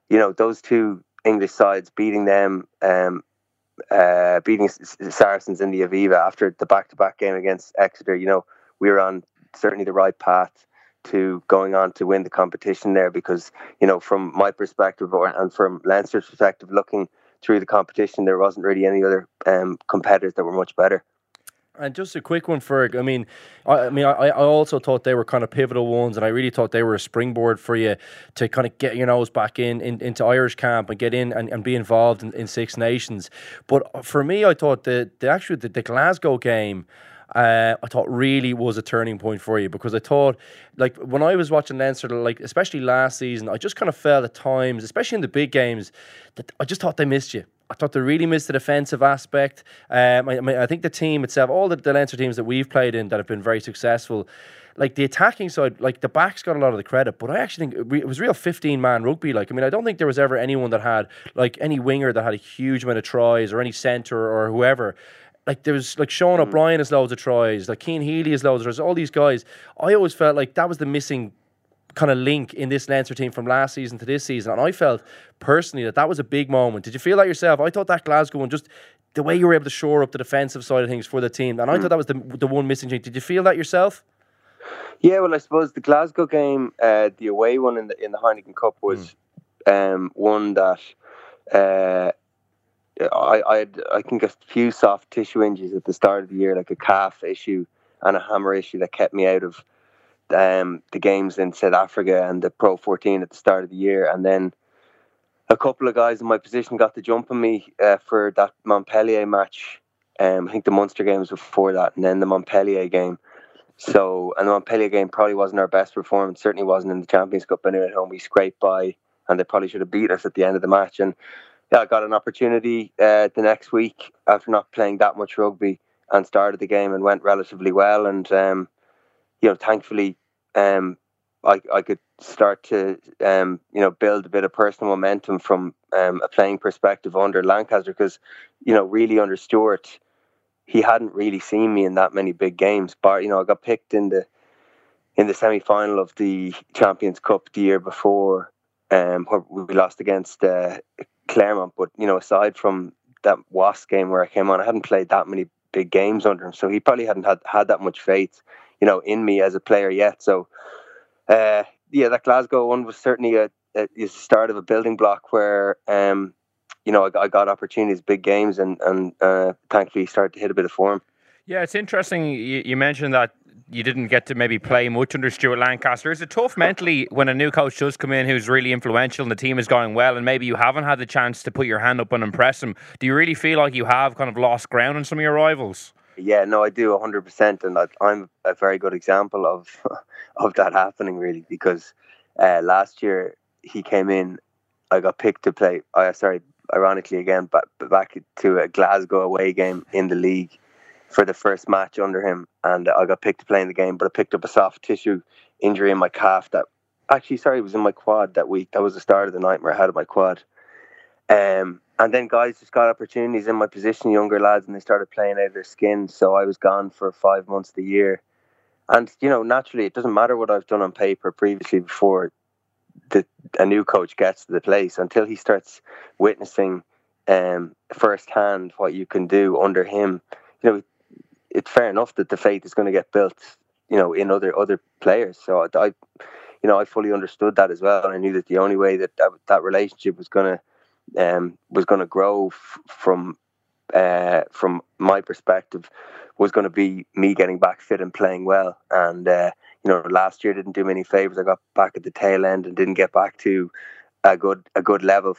you know those two English sides beating them, um, uh, beating Saracens in the Aviva after the back-to-back game against Exeter. You know we were on certainly the right path to going on to win the competition there because you know from my perspective or and from Leinster's perspective, looking through the competition, there wasn't really any other um, competitors that were much better. And just a quick one, Ferg. I mean, I, I mean, I, I also thought they were kind of pivotal ones, and I really thought they were a springboard for you to kind of get your nose back in, in into Irish camp and get in and, and be involved in, in Six Nations. But for me, I thought the the actually the, the Glasgow game. Uh, I thought really was a turning point for you because I thought, like when I was watching Leinster, like especially last season, I just kind of felt at times, especially in the big games, that I just thought they missed you. I thought they really missed the defensive aspect. Um, I, I, think the team itself, all the, the Leinster teams that we've played in that have been very successful, like the attacking side, like the backs got a lot of the credit, but I actually think it was real 15 man rugby. Like, I mean, I don't think there was ever anyone that had, like, any winger that had a huge amount of tries or any centre or whoever like there was like Sean mm. O'Brien has loads of tries, like Cian Healy has loads of tries. All these guys, I always felt like that was the missing kind of link in this Leinster team from last season to this season. And I felt personally that that was a big moment. Did you feel that yourself? I thought that Glasgow one, just the way you were able to shore up the defensive side of things for the team, and I mm. thought that was the the one missing thing. Did you feel that yourself? Yeah, well, I suppose the Glasgow game, uh, the away one in the in the Heineken Cup was mm. um, one that. Uh, I I had I think a few soft tissue injuries at the start of the year, like a calf issue and a hammer issue that kept me out of um, the games in South Africa and the Pro 14 at the start of the year, and then a couple of guys in my position got the jump on me uh, for that Montpellier match. Um, I think the Munster games before that, and then the Montpellier game. So, and the Montpellier game probably wasn't our best performance. Certainly wasn't in the Champions Cup. Anyway, at home we scraped by, and they probably should have beat us at the end of the match. And yeah, I got an opportunity uh, the next week after not playing that much rugby and started the game and went relatively well. And um, you know, thankfully, um, I, I could start to, um, you know, build a bit of personal momentum from um, a playing perspective under Lancaster because, you know, really under Stuart, he hadn't really seen me in that many big games. But you know, I got picked in the in the semi final of the Champions Cup the year before, um, where we lost against uh, Clermont. But you know, aside from that Wasp game where I came on, I hadn't played that many big games under him, so he probably hadn't had had that much faith you know, in me as a player yet. So, uh, yeah, that Glasgow one was certainly a, a, a start of a building block where, um, you know, I, I, got opportunities, big games, and and uh, thankfully started to hit a bit of form. Yeah, it's interesting. You, you mentioned that you didn't get to maybe play much under Stuart Lancaster. Is it tough mentally when a new coach does come in who's really influential and the team is going well, and maybe you haven't had the chance to put your hand up and impress him? Do you really feel like you have kind of lost ground on some of your rivals? Yeah, no, I do 100%. And I'm a very good example of [laughs] of that happening, really, because uh, last year he came in, I got picked to play, uh, sorry, ironically again, but back to a Glasgow away game in the league for the first match under him. And I got picked to play in the game, but I picked up a soft tissue injury in my calf that actually, sorry, it was in my quad that week. That was the start of the nightmare I had my quad. Um, and then guys just got opportunities in my position, younger lads, and they started playing out of their skin. So I was gone for five months of the year. And, you know, naturally, it doesn't matter what I've done on paper previously before the, a new coach gets to the place until he starts witnessing um, firsthand what you can do under him. You know, it's fair enough that the faith is going to get built, you know, in other other players. So I, you know, I fully understood that as well. And I knew that the only way that that, that relationship was going to um, was going to grow f- from uh, from my perspective was going to be me getting back fit and playing well. And uh, you know, last year didn't do me any favors. I got back at the tail end and didn't get back to a good a good level,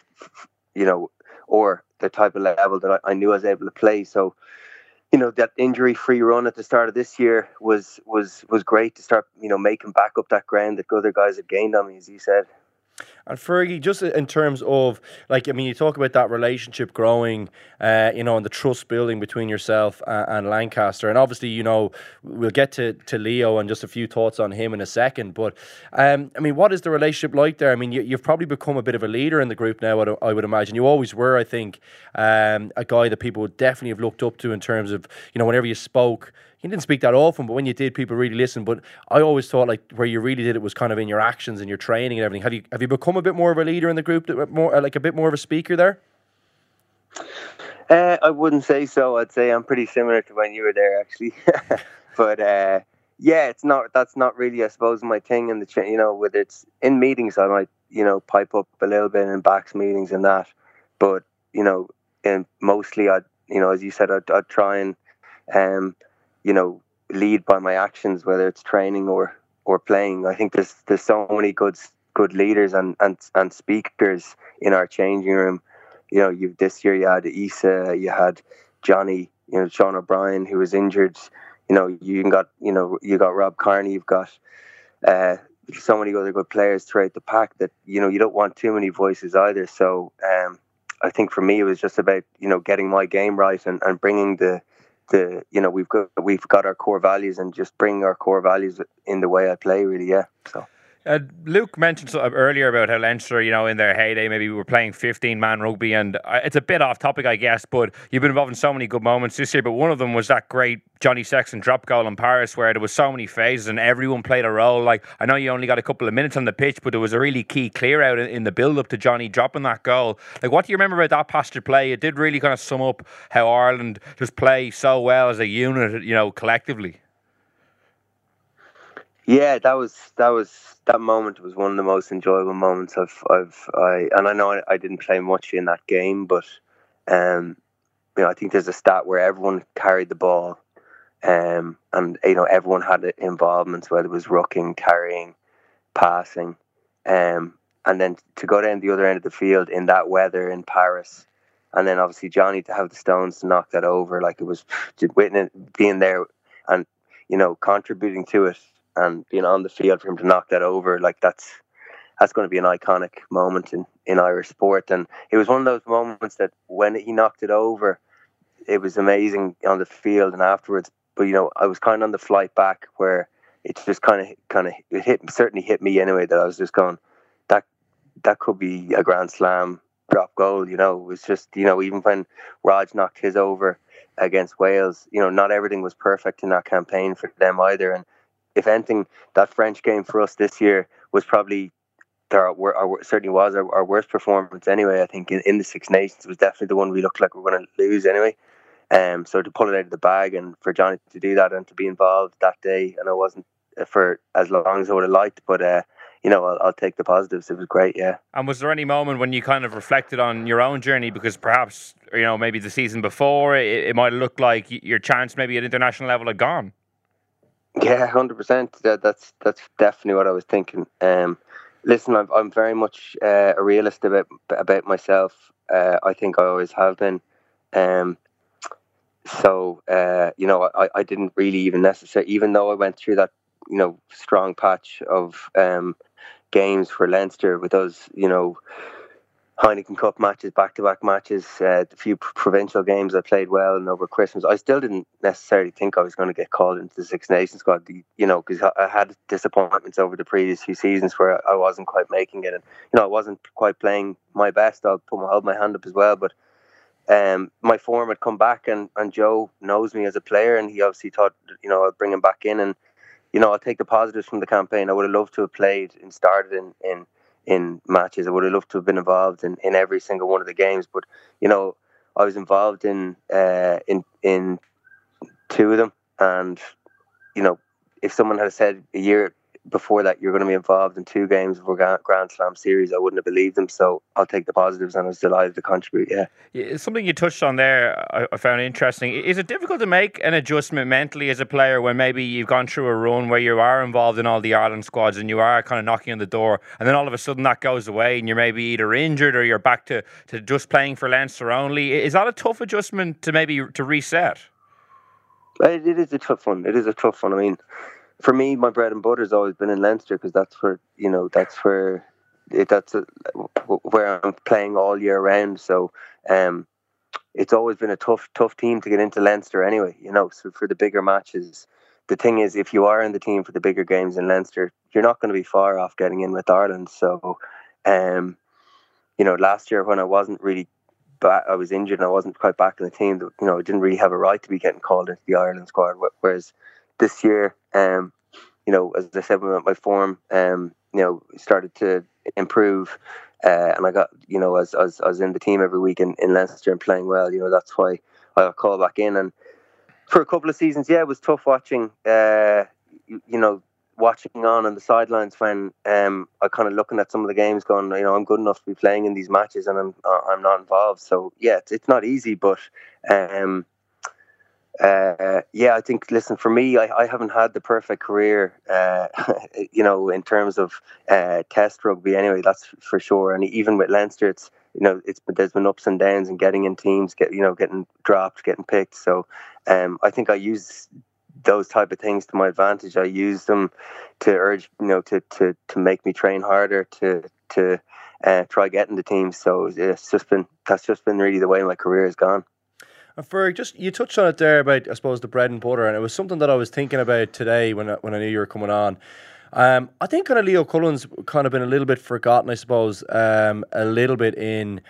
you know, or the type of level that I, I knew I was able to play. So, you know, that injury free run at the start of this year was was was great to start, you know, making back up that ground that other guys had gained on me, as you said. And Fergie, just in terms of like, I mean, you talk about that relationship growing, uh, you know, and the trust building between yourself and, and, Lancaster, and obviously, you know, we'll get to, to Leo and just a few thoughts on him in a second. But um, I mean, what is the relationship like there? I mean, you, have probably become a bit of a leader in the group now. I would imagine you always were. I think um, a guy that people would definitely have looked up to in terms of, you know, whenever you spoke you didn't speak that often, but when you did, people really listened. But I always thought like where you really did it was kind of in your actions and your training and everything. Have you have you become a bit more of a leader in the group, more like a bit more of a speaker there? Uh, I wouldn't say so. I'd say I'm pretty similar to when you were there, actually. [laughs] but uh, yeah, it's not. That's not really, I suppose, my thing. In the you know, whether it's in meetings, I might you know pipe up a little bit in backs meetings and that. But you know, and mostly I, you know, as you said, I'd, I'd try and um, you know, lead by my actions, whether it's training or or playing. I think there's there's so many good good leaders and and and speakers in our changing room. You know, you this year you had Isa, you had Johnny, you know, Sean O'Brien who was injured. You know, you got you know you got Rob Kearney, you've got uh, so many other good players throughout the pack that you know you don't want too many voices either. So um, I think for me it was just about you know getting my game right and, and bringing the the you know we've got we've got our core values and just bring our core values in the way I play really yeah so uh, Luke mentioned earlier about how Leinster, you know, in their heyday, maybe we were playing 15 man rugby, and uh, it's a bit off topic, I guess, but you've been involved in so many good moments this year. But one of them was that great Johnny Sexton drop goal in Paris where there was so many phases and everyone played a role. Like, I know you only got a couple of minutes on the pitch, but there was a really key clear out in, the build up to Johnny dropping that goal. Like, what do you remember about that passage play? It did really kind of sum up how Ireland just play so well as a unit, you know, collectively. Yeah, that was that was that moment was one of the most enjoyable moments I've I've I and I know I, I didn't play much in that game, but um, you know I think there's a stat where everyone carried the ball, um, and you know everyone had involvements whether it was rucking, carrying, passing, um, and then to go down the other end of the field in that weather in Paris, and then obviously Johnny to have the stones to knock that over, like it was [sighs] witness being there and you know contributing to it and being on the field for him to knock that over, like that's that's going to be an iconic moment in, in Irish sport. And it was one of those moments that when he knocked it over, it was amazing on the field and afterwards. But you know, I was kind of on the flight back where it just kind of kind of it hit certainly hit me anyway that I was just going that that could be a grand slam drop goal. You know, it was just you know even when Rog knocked his over against Wales, you know, not everything was perfect in that campaign for them either, and if anything, that French game for us this year was probably our, our certainly was our, our, worst performance anyway. I think in, in the Six Nations was definitely the one we looked like we were going to lose anyway. Um, so to pull it out of the bag and for Johnny to do that and to be involved that day, and I wasn't uh, for as long as I would have liked, but uh, you know, I'll, I'll, take the positives. It was great, yeah. And was there any moment when you kind of reflected on your own journey because perhaps you know maybe the season before it, it might have looked like your chance maybe at international level had gone? Yeah, hundred percent. That, that's that's definitely what I was thinking. Um, listen, I'm I'm very much uh, a realist about about myself. Uh, I think I always have been. Um, so uh, you know, I, I didn't really even necessarily, even though I went through that you know strong patch of um, games for Leinster with those you know Heineken Cup matches, back to back matches, uh, the few provincial games I played well and over Christmas. I still didn't necessarily think I was going to get called into the Six Nations squad, you know, because I had disappointments over the previous few seasons where I wasn't quite making it. And, you know, I wasn't quite playing my best. I'll put my, hold my hand up as well. But um, my form had come back, and, and Joe knows me as a player, and he obviously thought, you know, I'll bring him back in. And, you know, I'll take the positives from the campaign. I would have loved to have played and started in, in in matches. I would have loved to have been involved in, in every single one of the games, but you know, I was involved in uh, in in two of them, and you know, if someone had said a year before that you're going to be involved in two games of a Grand Slam series, I wouldn't have believed them. So I'll take the positives, and I was delighted to contribute. Yeah, yeah something you touched on there, I, I, found interesting. Is it difficult to make an adjustment mentally as a player when maybe you've gone through a run where you are involved in all the Ireland squads and you are kind of knocking on the door, and then all of a sudden that goes away, and you're maybe either injured or you're back to, to just playing for Leinster only? Is that a tough adjustment to maybe to reset? It is a tough one. It is a tough one. I mean, for me, my bread and butter has always been in Leinster because that's where you know that's where that's a, where I'm playing all year round. So um, it's always been a tough tough team to get into Leinster anyway. You know, so for the bigger matches, the thing is, if you are in the team for the bigger games in Leinster, you're not going to be far off getting in with Ireland. So, um, you know, last year when I wasn't really back, I was injured and I wasn't quite back in the team. You know, I didn't really have a right to be getting called into the Ireland squad. Whereas this year, um, you know, as I said, my form, um, you know, started to improve. Uh, and I got, you know, as, as I was in the team every week in, in Leinster and playing well, you know, that's why I got called back in. And for a couple of seasons, yeah, it was tough watching, uh, you, you know, watching on on the sidelines when um, I kind of looking at some of the games, going, you know, I'm good enough to be playing in these matches, and I'm uh, I'm not involved. So yeah, it's, it's not easy, but um, uh, yeah, I think. Listen, for me, I, I haven't had the perfect career, uh, [laughs] you know, in terms of uh, test rugby. Anyway, that's for sure. And even with Leinster, it's you know, it's there's been ups and downs and getting in teams, get you know, getting dropped, getting picked. So, um, I think I use those type of things to my advantage. I use them to urge, you know, to to to make me train harder, to to uh, try getting the teams. So it's just been that's just been really the way my career has gone. And Ferg, just you touched on it there about I suppose the bread and butter, and it was something that I was thinking about today when I, when I knew you were coming on. Um, I think kind of Leo Cullen's kind of been a little bit forgotten, I suppose, um, a little bit in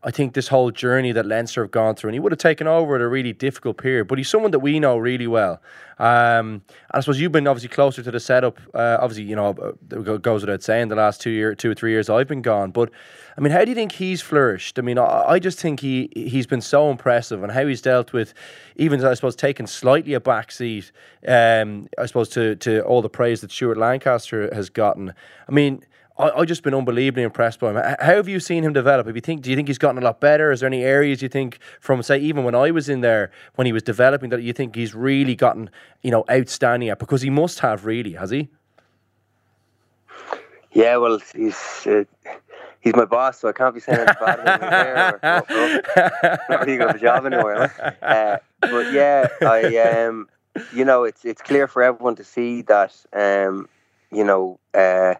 I think this whole journey that Leinster have gone through, and he would have taken over at a really difficult period, but he's someone that we know really well. Um, and I suppose you've been obviously closer to the setup. Uh, obviously, you know, it goes without saying the last two year, two or three years I've been gone. But I mean, how do you think he's flourished? I mean, I, just think he he's been so impressive, and how he's dealt with, even I suppose, taking slightly a back seat. Um, I suppose to to all the praise that Stuart Lancaster has gotten. I mean I, have just been unbelievably impressed by him. How have you seen him develop? If you think, do you think he's gotten a lot better? Is there any areas you think from say even when I was in there when he was developing that you think he's really gotten you know outstanding at? Because he must have really, has he? Yeah, well, he's uh, he's my boss, so I can't be saying anything bad about him there. Or, [laughs] or, not really of a job anywhere. Uh, but yeah, I um, you know, it's it's clear for everyone to see that um, you know. Uh,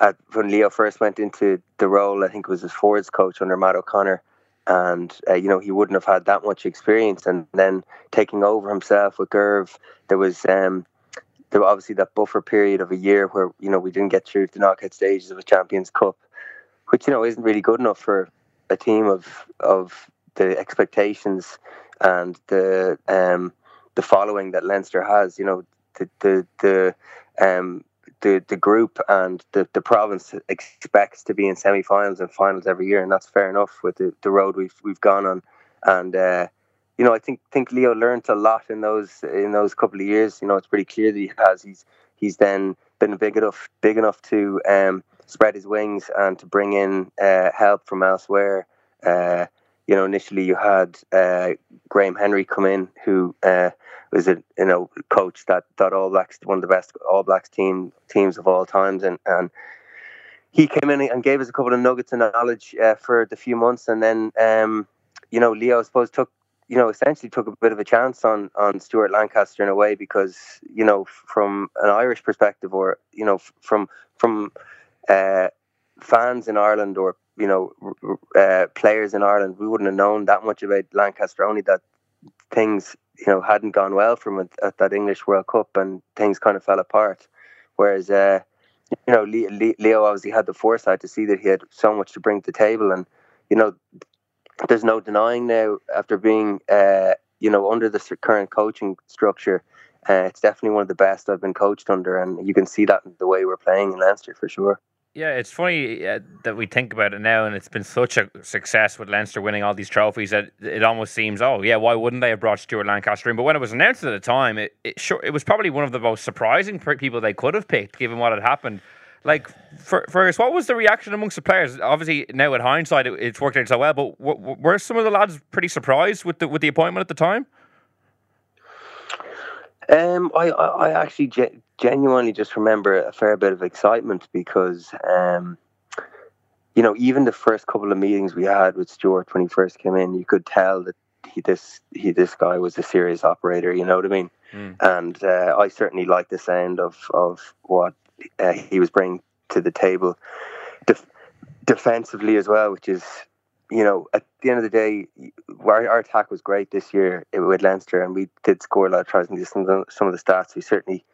at, when Leo first went into the role, I think it was his forwards coach under Matt O'Connor, and uh, you know he wouldn't have had that much experience. And then taking over himself with Gerv, there was um, there was obviously that buffer period of a year where you know we didn't get through the knockout stages of a Champions Cup, which you know isn't really good enough for a team of of the expectations and the um, the following that Leinster has. You know the the the um, the, the group and the, the province expects to be in semi-finals and finals every year, and that's fair enough with the, the road we've we've gone on. And uh, you know, I think think Leo learned a lot in those in those couple of years. You know, it's pretty clear that he has. He's he's then been big enough big enough to um, spread his wings and to bring in uh, help from elsewhere. Uh, you know, initially you had uh, Graham Henry come in, who uh, was a you know coach that that All Blacks one of the best All Blacks team teams of all times, and and he came in and gave us a couple of nuggets of knowledge uh, for the few months, and then um, you know Leo I suppose took you know essentially took a bit of a chance on on Stuart Lancaster in a way because you know from an Irish perspective or you know from from uh, fans in Ireland or you know uh, players in Ireland we wouldn't have known that much about Lancaster only that things you know hadn't gone well at, at, that English World Cup, and things kind of fell apart. Whereas, uh, you know, Leo obviously had the foresight to see that he had so much to bring to the table, and you know, there's no denying now after being, uh, you know, under the current coaching structure. Uh, it's definitely one of the best I've been coached under, and you can see that in the way we're playing in Leinster for sure. Yeah, it's funny uh, that we think about it now, and it's been such a success with Leinster winning all these trophies that it almost seems, oh yeah, why wouldn't they have brought Stuart Lancaster in? But when it was announced at the time, it it, sure, it was probably one of the most surprising people they could have picked, given what had happened. Like, for, first, what was the reaction amongst the players? Obviously, now with hindsight, it, it's worked out so well. But w- w- were some of the lads pretty surprised with the with the appointment at the time? Um, I, I, actually genuinely just remember a fair bit of excitement because, um, you know, even the first couple of meetings we had with Stuart when he first came in, you could tell that he this he this guy was a serious operator. You know what I mean? Mm. And uh, I certainly liked the sound of of what uh, he was bringing to the table. The, defensively as well, which is, you know, at the end of the day, our, our attack was great this year with Leinster, and we did score a lot of tries. And some of the, some of the stats, we certainly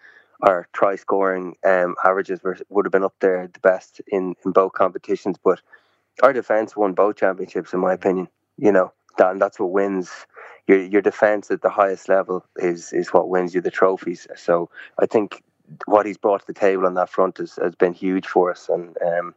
our try scoring um, averages were, would have been up there the best in, in both competitions. But our defense won both championships, in my opinion. You know that, and that's what wins your your defense at the highest level is is what wins you the trophies. So I think what he's brought to the table on that front has, has been huge for us, and um,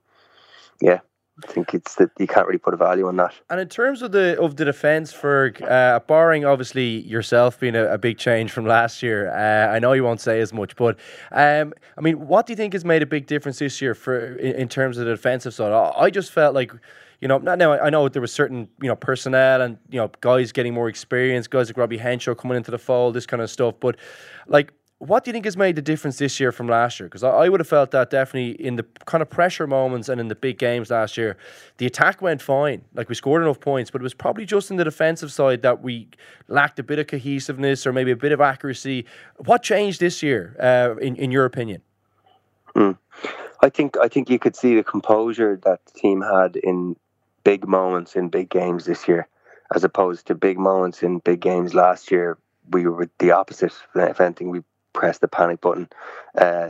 yeah, I think it's that you can't really put a value on that. And in terms of the of the defence, Ferg, uh, barring obviously yourself being a, a, big change from last year, uh, I know you won't say as much, but um, I mean, what do you think has made a big difference this year for in, in terms of the defensive side? I, just felt like you know, now I know there was certain, you know, personnel and, you know, guys getting more experience, guys like Robbie Henshaw coming into the fold, this kind of stuff. But like what do you think has made the difference this year from last year? Because I, I, would have felt that definitely in the kind of pressure moments and in the big games last year, the attack went fine. Like we scored enough points, but it was probably just in the defensive side that we lacked a bit of cohesiveness or maybe a bit of accuracy. What changed this year, uh, in in your opinion? Mm. I think I think you could see the composure that the team had in big moments in big games this year, as opposed to big moments in big games last year. We were the opposite. If anything, we press the panic button. Uh,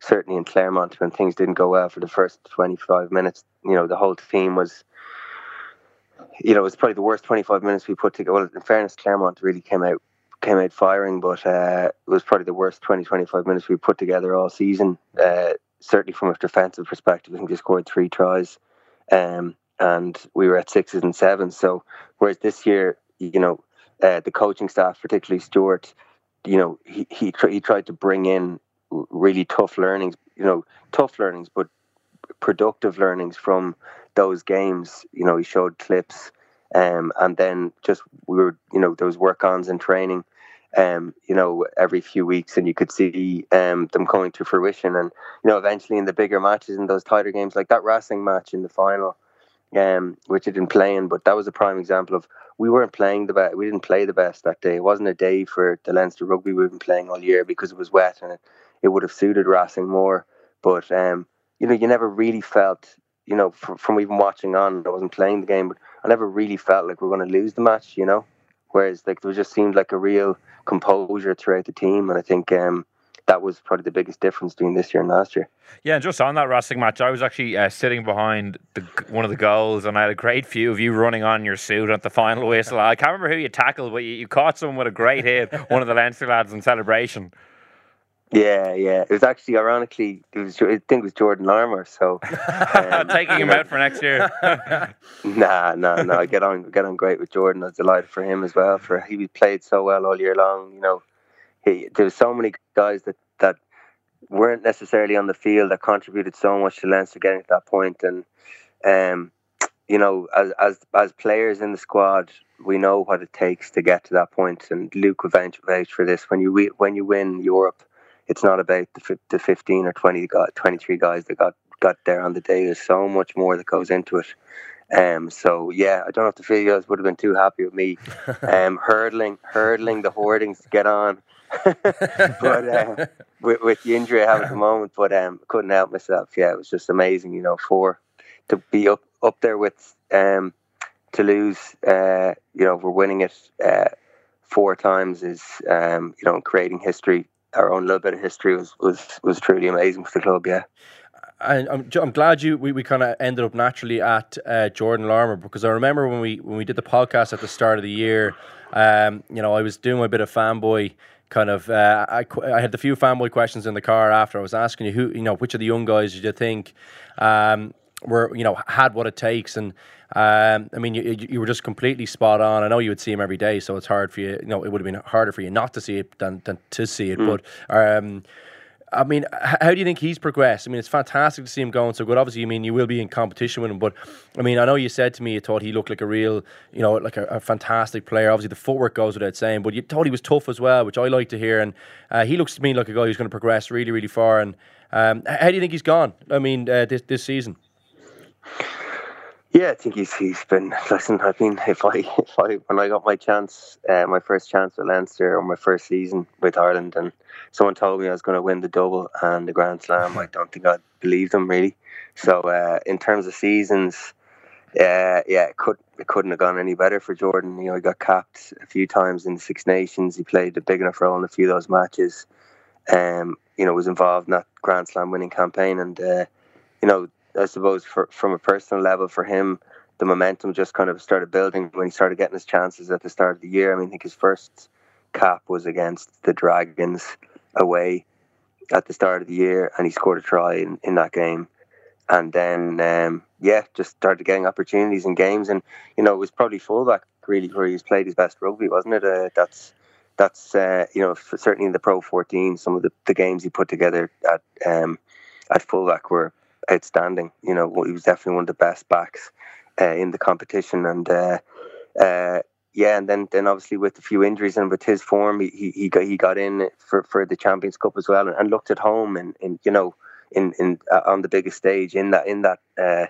certainly in Clermont, when things didn't go well for the first 25 minutes, you know, the whole team was, you know, it was probably the worst 25 minutes we put together. Well, in fairness, Clermont really came out came out firing, but uh, it was probably the worst 20, 25 minutes we put together all season. Uh, certainly from a defensive perspective, I think we scored three tries, um, and we were at sixes and sevens. So, whereas this year, you know, uh, the coaching staff, particularly Stuart, you know, he he, tr- he tried to bring in really tough learnings, you know, tough learnings, but productive learnings from those games. You know, he showed clips, um, and then just we were, you know, was work ons in training, um, you know, every few weeks, and you could see um, them coming to fruition. And you know, eventually in the bigger matches, in those tighter games, like that Racing match in the final, um, which I didn't play in, but that was a prime example of we weren't playing the best. We didn't play the best that day. It wasn't a day for the Leinster rugby we've been playing all year because it was wet and it, it would have suited Racing more. But um, you know, you never really felt, you know, from, from even watching on. I wasn't playing the game, but I never really felt like we are going to lose the match. You know, whereas like there just seemed like a real composure throughout the team, and I think um, that was probably the biggest difference between this year and last year. Yeah, and just on that Racing match, I was actually uh, sitting behind the, one of the goals, and I had a great view of you running on your suit at the final whistle. I can't remember who you tackled, but you, you caught someone with a great hit, [laughs] one of the Leinster lads in celebration. Yeah, yeah. It was actually ironically, it was I think it was Jordan Larmour. So [laughs] um, taking him out for next year. [laughs] nah, nah, nah. I get on, get on great with Jordan. I was delighted for him as well. For he played so well all year long. You know, he, there was so many guys that that weren't necessarily on the field that contributed so much to Leinster getting to that point. And um, you know, as as as players in the squad, we know what it takes to get to that point. And Luke will vouch for this. When you when you win Europe, it's not about the, the fifteen or 20, 23 guys that got got there on the day. There's so much more that goes into it. Um, so yeah, I don't know if the videos would have been too happy with me [laughs] um, hurdling, hurdling the hoardings to get on. [laughs] but uh, with, with, the injury I have at the moment, but um, couldn't help myself. Yeah, it was just amazing. You know, for to be up up there with um, Toulouse. Uh, you know, we're winning it uh, four times. Is um, you know, creating history. Our own little bit of history was was was truly amazing for the club. Yeah. I, I'm, I'm glad you we, we kind of ended up naturally at uh, Jordan Larmour because I remember when we when we did the podcast at the start of the year, um, you know, I was doing my bit of fanboy kind of uh, I, I had a few fanboy questions in the car after I was asking you who you know which of the young guys did you think um, were you know had what it takes? And um, I mean you, you were just completely spot on. I know you would see him every day so it's hard for you you know it would have been harder for you not to see it than, than to see it. Mm. but um, I mean, how do you think he's progressed? I mean, it's fantastic to see him going so good. Obviously, I mean, you will be in competition with him, but I mean, I know you said to me you thought he looked like a real, you know, like a, a fantastic player. Obviously, the footwork goes without saying, but you thought he was tough as well, which I like to hear. And uh, he looks to me like a guy who's going to progress really, really far. And um, how do you think he's gone? I mean, uh, this this season. Yeah, I think he's he's been. Listen, I mean, if I if I when I got my chance, uh, my first chance with Leinster or my first season with Ireland, and someone told me I was going to win the double and the Grand Slam, I don't think I'd believe them really. So uh, in terms of seasons, uh, yeah, it could it couldn't have gone any better for Jordan. You know, he got capped a few times in the Six Nations. He played a big enough role in a few of those matches. Um, you know, was involved in that Grand Slam winning campaign, and uh, you know, I suppose for, from a personal level for him, the momentum just kind of started building when he started getting his chances at the start of the year. I mean, I think his first cap was against the Dragons away at the start of the year, and he scored a try in, in that game. And then, um, yeah, just started getting opportunities in games, and you know, it was probably fullback really where he's played his best rugby, wasn't it? Uh, that's that's uh, you know certainly in the Pro 14, some of the, the games he put together at um, at fullback were outstanding. You know, he was definitely one of the best backs uh, in the competition, and uh, uh, yeah, and then then obviously with a few injuries and with his form, he he, got he got in for, for the Champions Cup as well, and, and looked at home and, you know in in uh, on the biggest stage in that in that uh,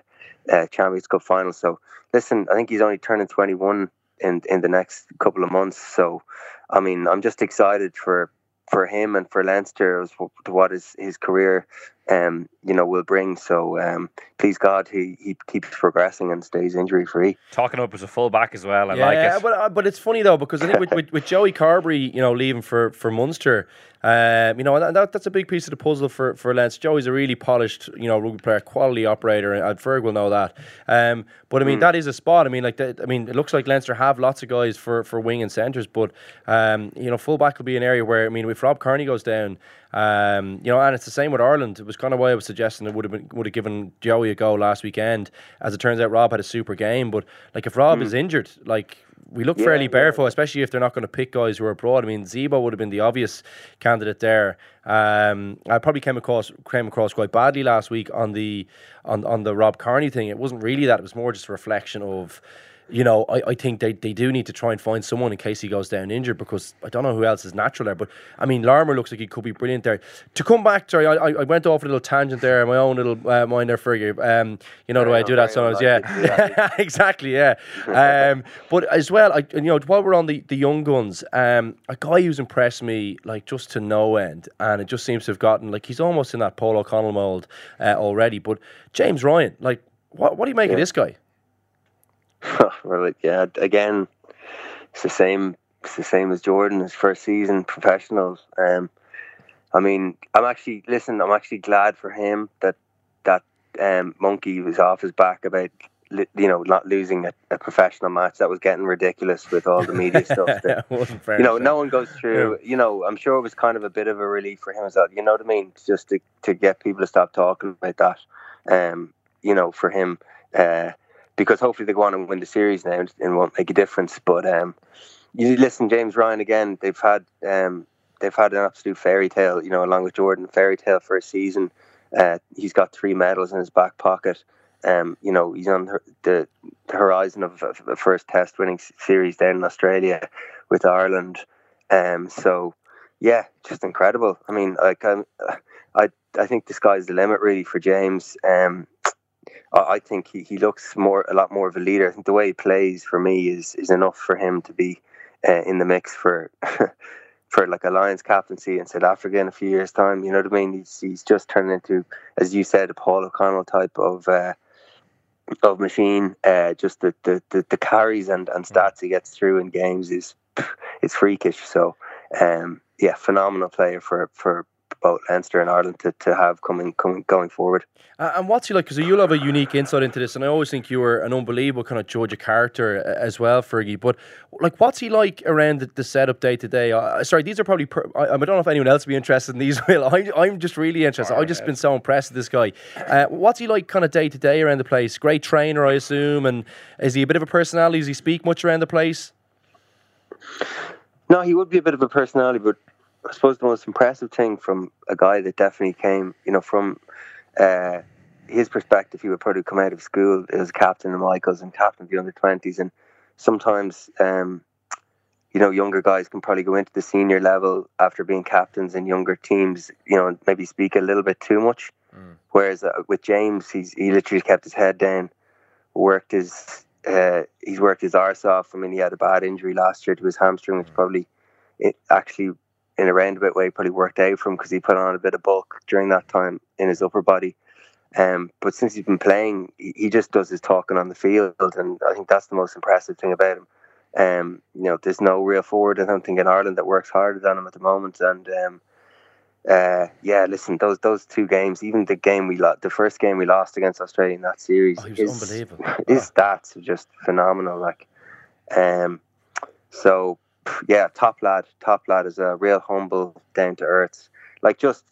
uh, Champions Cup final. So listen, I think he's only turning twenty one in in the next couple of months. So I mean, I'm just excited for for him and for Leinster as to what his, his career um, you know, will bring. So um, please God, he, he keeps progressing and stays injury free. Talking up as a fullback as well. I yeah, like it. but uh, but it's funny though because I think with, with, with Joey Carbery, you know, leaving for for Munster, um, you know, and that, that's a big piece of the puzzle for for Lance. Joey's a really polished, you know, rugby player, quality operator, and Ferg will know that. Um, but I mean, mm. that is a spot. I mean, like, the, I mean, it looks like Leinster have lots of guys for for wing and centres, but um, you know, fullback will be an area where I mean, if Rob Kearney goes down. Um, you know, and it's the same with Ireland. It was kind of why I was suggesting it would have been would have given Joey a go last weekend. As it turns out, Rob had a super game. But like, if Rob mm. is injured, like we look yeah, fairly barefoot, yeah. especially if they're not going to pick guys who are abroad. I mean, Zebo would have been the obvious candidate there. Um, I probably came across came across quite badly last week on the on on the Rob Kearney thing. It wasn't really that; it was more just a reflection of you know, I, I think they, they do need to try and find someone in case he goes down injured because I don't know who else is natural there. But I mean, Larmour looks like he could be brilliant there. To come back, sorry, I, I went off a little tangent there, my own little uh, mind there for you. Um, you know yeah, the way I do that sometimes, yeah, [laughs] exactly, yeah. Um, but as well, I you know while we're on the, the young guns, um, a guy who's impressed me like just to no end, and it just seems to have gotten like he's almost in that Paul O'Connell mold uh, already. But James Ryan, like, what what do you make yeah. of this guy? [laughs] well, yeah, again, it's the same. It's the same as Jordan, his first season professionals. Um, I mean, I'm actually listen. I'm actually glad for him that that um, monkey was off his back about you know not losing a, a, professional match. That was getting ridiculous with all the media stuff. [laughs] That, you know, no one goes through. Yeah. You know, I'm sure it was kind of a bit of a relief for him as well. You know what I mean? Just to to get people to stop talking about that. Um, you know, for him. Uh, because hopefully they go on and win the series now and won't make a difference. But um, you listen, James Ryan again. They've had um, they've had an absolute fairy tale, you know, along with Jordan, fairy tale for a season. Uh, he's got three medals in his back pocket. Um, you know, he's on the, the, horizon of, of the first Test winning series down in Australia with Ireland. Um, so yeah, just incredible. I mean, like um, I I think the sky's the limit really for James. Um, I think he, he looks more a lot more of a leader. I think the way he plays for me is is enough for him to be uh, in the mix for [laughs] for like a Lions captaincy in South Africa in a few years' time. You know what I mean? He's he's just turning into, as you said, a Paul O'Connell type of uh, of machine. Uh, just the, the, the, the carries and, and stats he gets through in games is [laughs] it's freakish. So um, yeah, phenomenal player for for both Leinster and Ireland to, to have coming coming going forward. Uh, and what's he like? Because you'll have a unique insight into this, and I always think you were an unbelievable kind of judge of character as well, Fergie. But like, what's he like around the, the setup day to day? Uh, sorry, these are probably. Per- I, I, don't know if anyone else would be interested in these. [laughs] Will I, I'm just really interested. I've just been so impressed with this guy. Uh, what's he like, kind of day to day around the place? Great trainer, I assume, and is he a bit of a personality? Does he speak much around the place? No, he would be a bit of a personality, but I suppose the most impressive thing from a guy that definitely came, you know, from uh, his perspective, he would probably come out of school as captain of Michaels and captain of the under twenties, and sometimes, um, you know, younger guys can probably go into the senior level after being captains in younger teams, you know, maybe speak a little bit too much. Mm. Whereas uh, with James, he's he literally kept his head down worked his uh, he's worked his arse off. I mean, he had a bad injury last year to his hamstring, which probably it actually in a roundabout way probably worked out for him because he put on a bit of bulk during that time in his upper body. Um, but since he's been playing, he, he just does his talking on the field, and I think that's the most impressive thing about him. Um, you know, there's no real forward, I don't think, in Ireland that works harder than him at the moment. And um, uh, yeah, listen, those those two games, even the game we lost, the first game we lost against Australia in that series, Oh, his, unbelievable. [laughs] his stats are just phenomenal. Like, um, so yeah, top lad, top lad is a real humble, down to earth, like just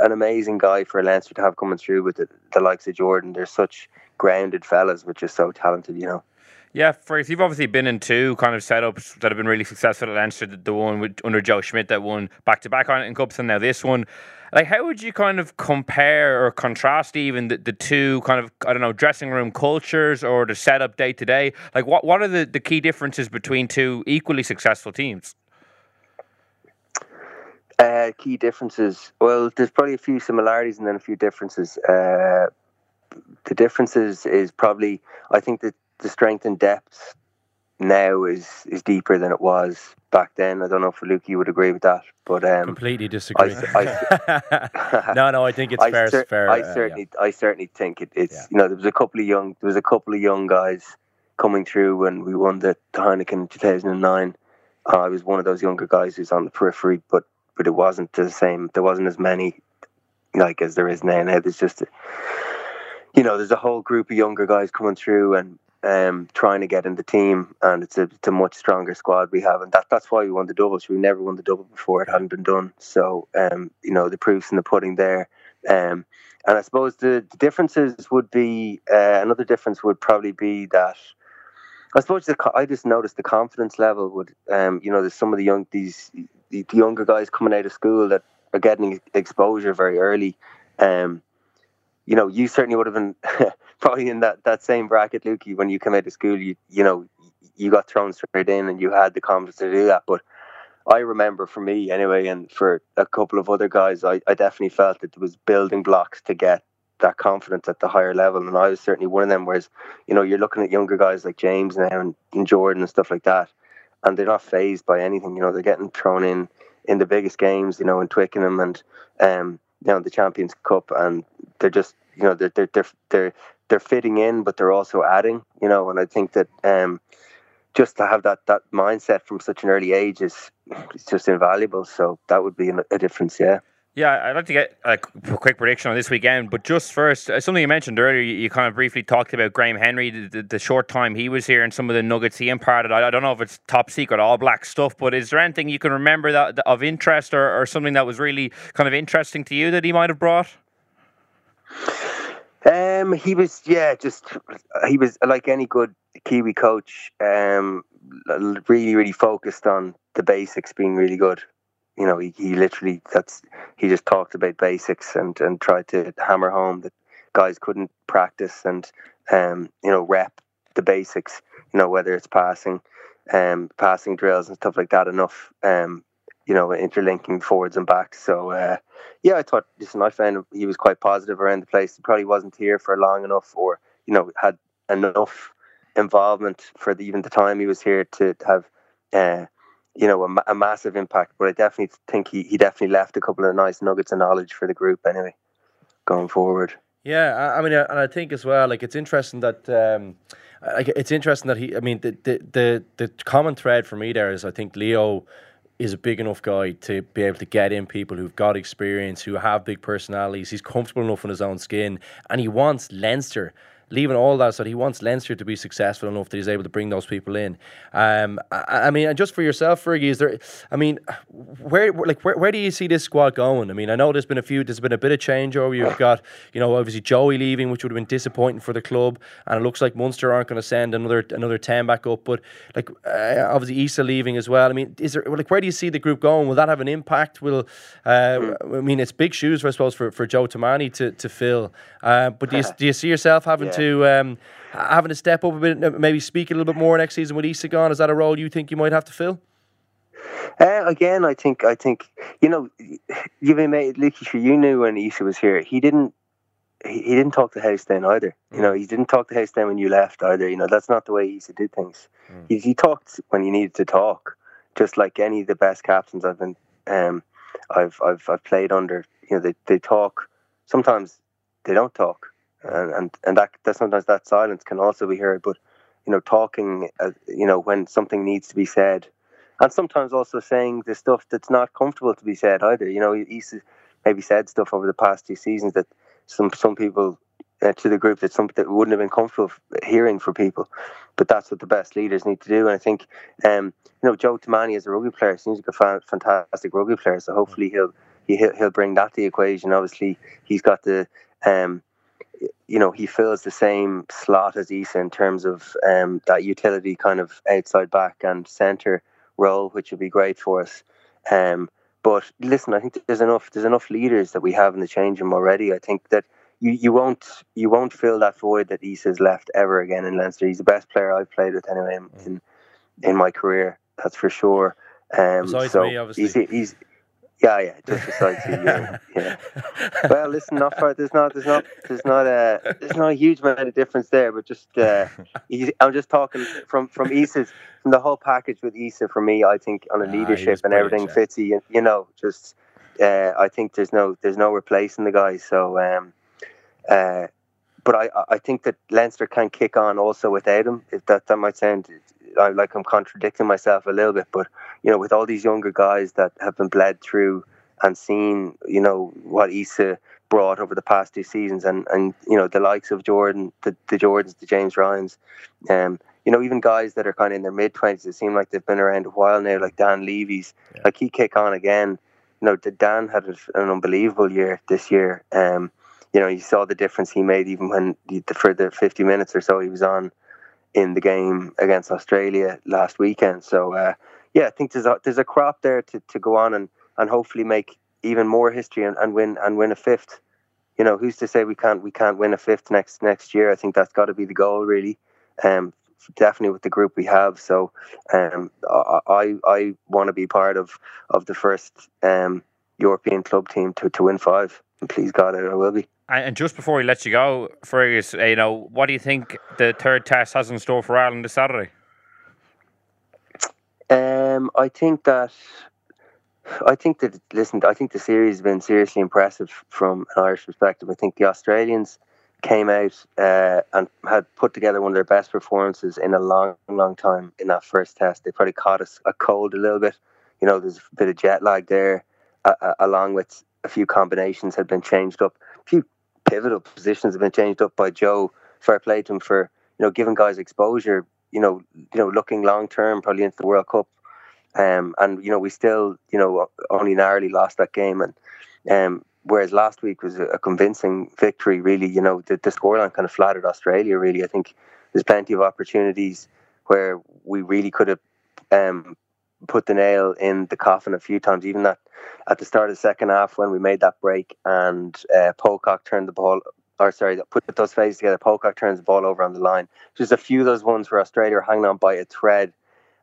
an amazing guy for Leinster to have coming through with the, the likes of Jordan. They're such grounded fellas, which is so talented, you know. Yeah, first you've obviously been in two kind of setups that have been really successful at Leinster. The, the one with, under Joe Schmidt that won back to back Heineken Cups, and now this one. Like, how would you kind of compare or contrast even the, the two kind of I don't know dressing room cultures or the setup day to day? Like, what what are the, the key differences between two equally successful teams? Uh, key differences. Well, there's probably a few similarities and then a few differences. Uh, the differences is probably I think that the strength and depth now is is deeper than it was back then. I don't know if Luke you would agree with that, but um, Completely disagree. I- [laughs] no, no, I think it's [laughs] I fair. cer- fair I uh, certainly, I certainly think it, it's you know there was a couple of young, there was a couple of young guys coming through when we won the Heineken in 2009. Uh, I was one of those younger guys who's on the periphery, but but it wasn't the same. There wasn't as many like as there is now. Now there's just, you know, there's a whole group of younger guys coming through and um, trying to get in the team, and it's a, it's a much stronger squad we have, and that that's why we won the doubles. We never won the double before; it hadn't been done. So um, you know, the proof's in the pudding there. Um, and I suppose the, the differences would be uh, another difference would probably be that I suppose the, I just noticed the confidence level would um, you know there's some of the young these the, the younger guys coming out of school that are getting exposure very early. Um, you know, you certainly would have been [laughs] probably in that, that same bracket, Lukey, when you came out of school. You you know you got thrown straight in and you had the confidence to do that. But I remember for me anyway, and for a couple of other guys, I, I definitely felt that there was building blocks to get that confidence at the higher level, and I was certainly one of them. Whereas, you know, you're looking at younger guys like James now and, and Jordan and stuff like that, and they're not phased by anything. You know, they're getting thrown in in the biggest games, you know, in Twickenham and um, you know, the Champions Cup, and they're just, you know, they're they're they're they're, they're fitting in, but they're also adding, you know, and I think that um, just to have that that mindset from such an early age is it's just invaluable. So that would be a difference, yeah. Yeah, I'd like to get a quick prediction on this weekend, but just first, uh, something you mentioned earlier, you, kind of briefly talked about Graham Henry, the, the, the short time he was here, and some of the nuggets he imparted. I, I don't know if it's top secret, all black stuff, but is there anything you can remember that of interest or, or something that was really kind of interesting to you that he might have brought? Um, he was, yeah, just he was like any good Kiwi coach. Um, really, really focused on the basics being really good. You know, he, he literally that's he just talked about basics and and tried to hammer home that guys couldn't practice and um you know rep the basics. You know, whether it's passing, um, passing drills and stuff like that enough. Um, you know, interlinking forwards and backs. So, uh, yeah, I thought, listen, I found he was quite positive around the place. He probably wasn't here for long enough or, you know, had enough involvement for the, even the time he was here to have, uh, you know, a, a massive impact. But I definitely think he, he definitely left a couple of nice nuggets of knowledge for the group anyway, going forward. Yeah, I, I mean, uh, and I think as well, like it's interesting that, um, like it's interesting that he. I mean, the the the, the common thread for me there is I think Leo is a big enough guy to be able to get in people who've got experience, who have big personalities. He's comfortable enough in his own skin, and he wants Leinster. Leaving all that, so he wants Leinster to be successful enough that he's able to bring those people in. Um, I, I mean, and just for yourself, Fergie, is there? I mean, where, like, where, where do you see this squad going? I mean, I know there's been a few, there's been a bit of change. changeover. You've [coughs] got, you know, obviously Joey leaving, which would have been disappointing for the club, and it looks like Munster aren't going to send another another ten back up. But like, uh, obviously Isa leaving as well. I mean, is there like where do you see the group going? Will that have an impact? Will, uh, I mean, it's big shoes, I suppose, for, for Joe Tomane to to fill. Uh, but do you [laughs] do you see yourself having Yeah. To um, having to step up a bit, uh, maybe speak a little bit more next season with Isa gone? Is that a role you think you might have to fill? Uh, again, I think I think you know, you may made Lukey sure you knew when Isa was here. He didn't he, he didn't talk to House then either. You know, he didn't talk to House then when you left either. You know, that's not the way he used to do things. He, he talked when he needed to talk, just like any of the best captains I've been, um, I've I've I've played under. You know, they they talk. Sometimes they don't talk, and and, and that, that sometimes that silence can also be heard. But you know, talking, uh, you know, when something needs to be said, and sometimes also saying the stuff that's not comfortable to be said either. You know, he's maybe said stuff over the past two seasons that some some people uh, to the group that some that wouldn't have been comfortable hearing for people. But that's what the best leaders need to do. And I think, um, you know, Joe Tomane as a rugby player seems like a fa- fantastic rugby player. So hopefully he'll he, he'll he'll bring that to the equation. Obviously, he's got the um, you know, he fills the same slot as Isa in terms of um, that utility kind of outside back and centre role, which would be great for us. Um, but listen, I think there's enough there's enough leaders that we have in the change room already. I think that you, you won't you won't fill that void that Isa's left ever again in Leinster. He's the best player I've played with anyway in in, in my career. That's for sure. Um, Besides so me, obviously. he's, he's yeah, yeah, just besides you. Yeah, yeah. [laughs] Well, listen, not far. There's not, there's not, there's not a, there's not a huge amount of difference there. But just, uh, [laughs] I'm just talking from from Isa's, from the whole package with Isa. For me, I think on a Ah, leadership was and everything fits. You, you know, just, uh, I think there's no, there's no replacing the guy. So, um, uh, but I, I think that Leinster can kick on also without him. If that that might sound I, like I'm contradicting myself a little bit, but you know, with all these younger guys that have been bled through and seen, you know, what Isa brought over the past two seasons, and and you know, the likes of Jordan, the the Jordans, the James Ryans, um, you know, even guys that are kind of in their mid twenties, it seem like they've been around a while now, like Dan Leavy's, like he kick on again. You know, the- Dan had an unbelievable year this year. Um, you know, you saw the difference he made even when the, for the 50 minutes or so he was on in the game against Australia last weekend. So uh, yeah, I think there's a there's a crop there to, to go on and, and hopefully make even more history and, and win and win a fifth. You know, who's to say we can't we can't win a fifth next next year? I think that's got to be the goal, really. Um, definitely with the group we have. So um, I I, want to be part of of the first um, European club team to, to win five. And please God, I will be. And just before we let you go, Fergus, uh, you know, what do you think the third test has in store for Ireland this Saturday? Um, I think that I think that listen, I think the series has been seriously impressive from an Irish perspective. I think the Australians came out uh, and had put together one of their best performances in a long, long time in that first test. They probably caught us a cold a little bit. You know, there's a bit of jet lag there, uh, uh, along with a few combinations had been changed up. A few pivotal positions have been changed up by Joe. Fair play to him for you know giving guys exposure. You know, you know, looking long term, probably into the World Cup. Um, and you know, we still, you know, only narrowly lost that game. And um, whereas last week was a, convincing victory, really, you know, the, the scoreline kind of flattered Australia. Really, I think there's plenty of opportunities where we really could have um, put the nail in the coffin a few times. Even that at the start of the second half when we made that break and uh, Pocock turned the ball. Or sorry, put those phases together. Pocock turns the ball over on the line. Just a few of those ones where Australia hanging on by a thread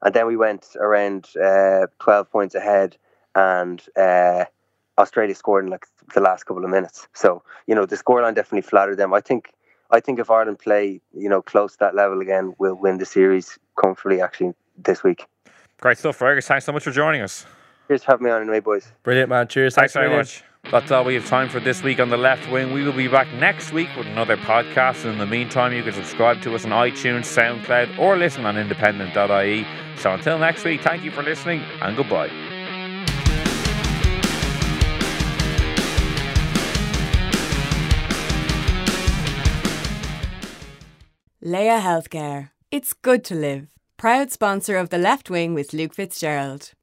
and then we went around uh, 12 points ahead and uh, Australia scored in like the last couple of minutes. So, you know, the scoreline definitely flattered them. I think I think if Ireland play, you know, close that level again, we'll win the series comfortably actually this week. Great stuff, Fergus. Thanks so much for joining us. Cheers for having me on anyway, boys. Brilliant, man. Cheers. Thanks a very much. That's all we have time for this week on the left wing. We will be back next week with another podcast. And in the meantime, you can subscribe to us on iTunes, SoundCloud, or listen on independent.ie. So until next week, thank you for listening and goodbye. Laya Healthcare. It's good to live. Proud sponsor of The Left Wing with Luke Fitzgerald.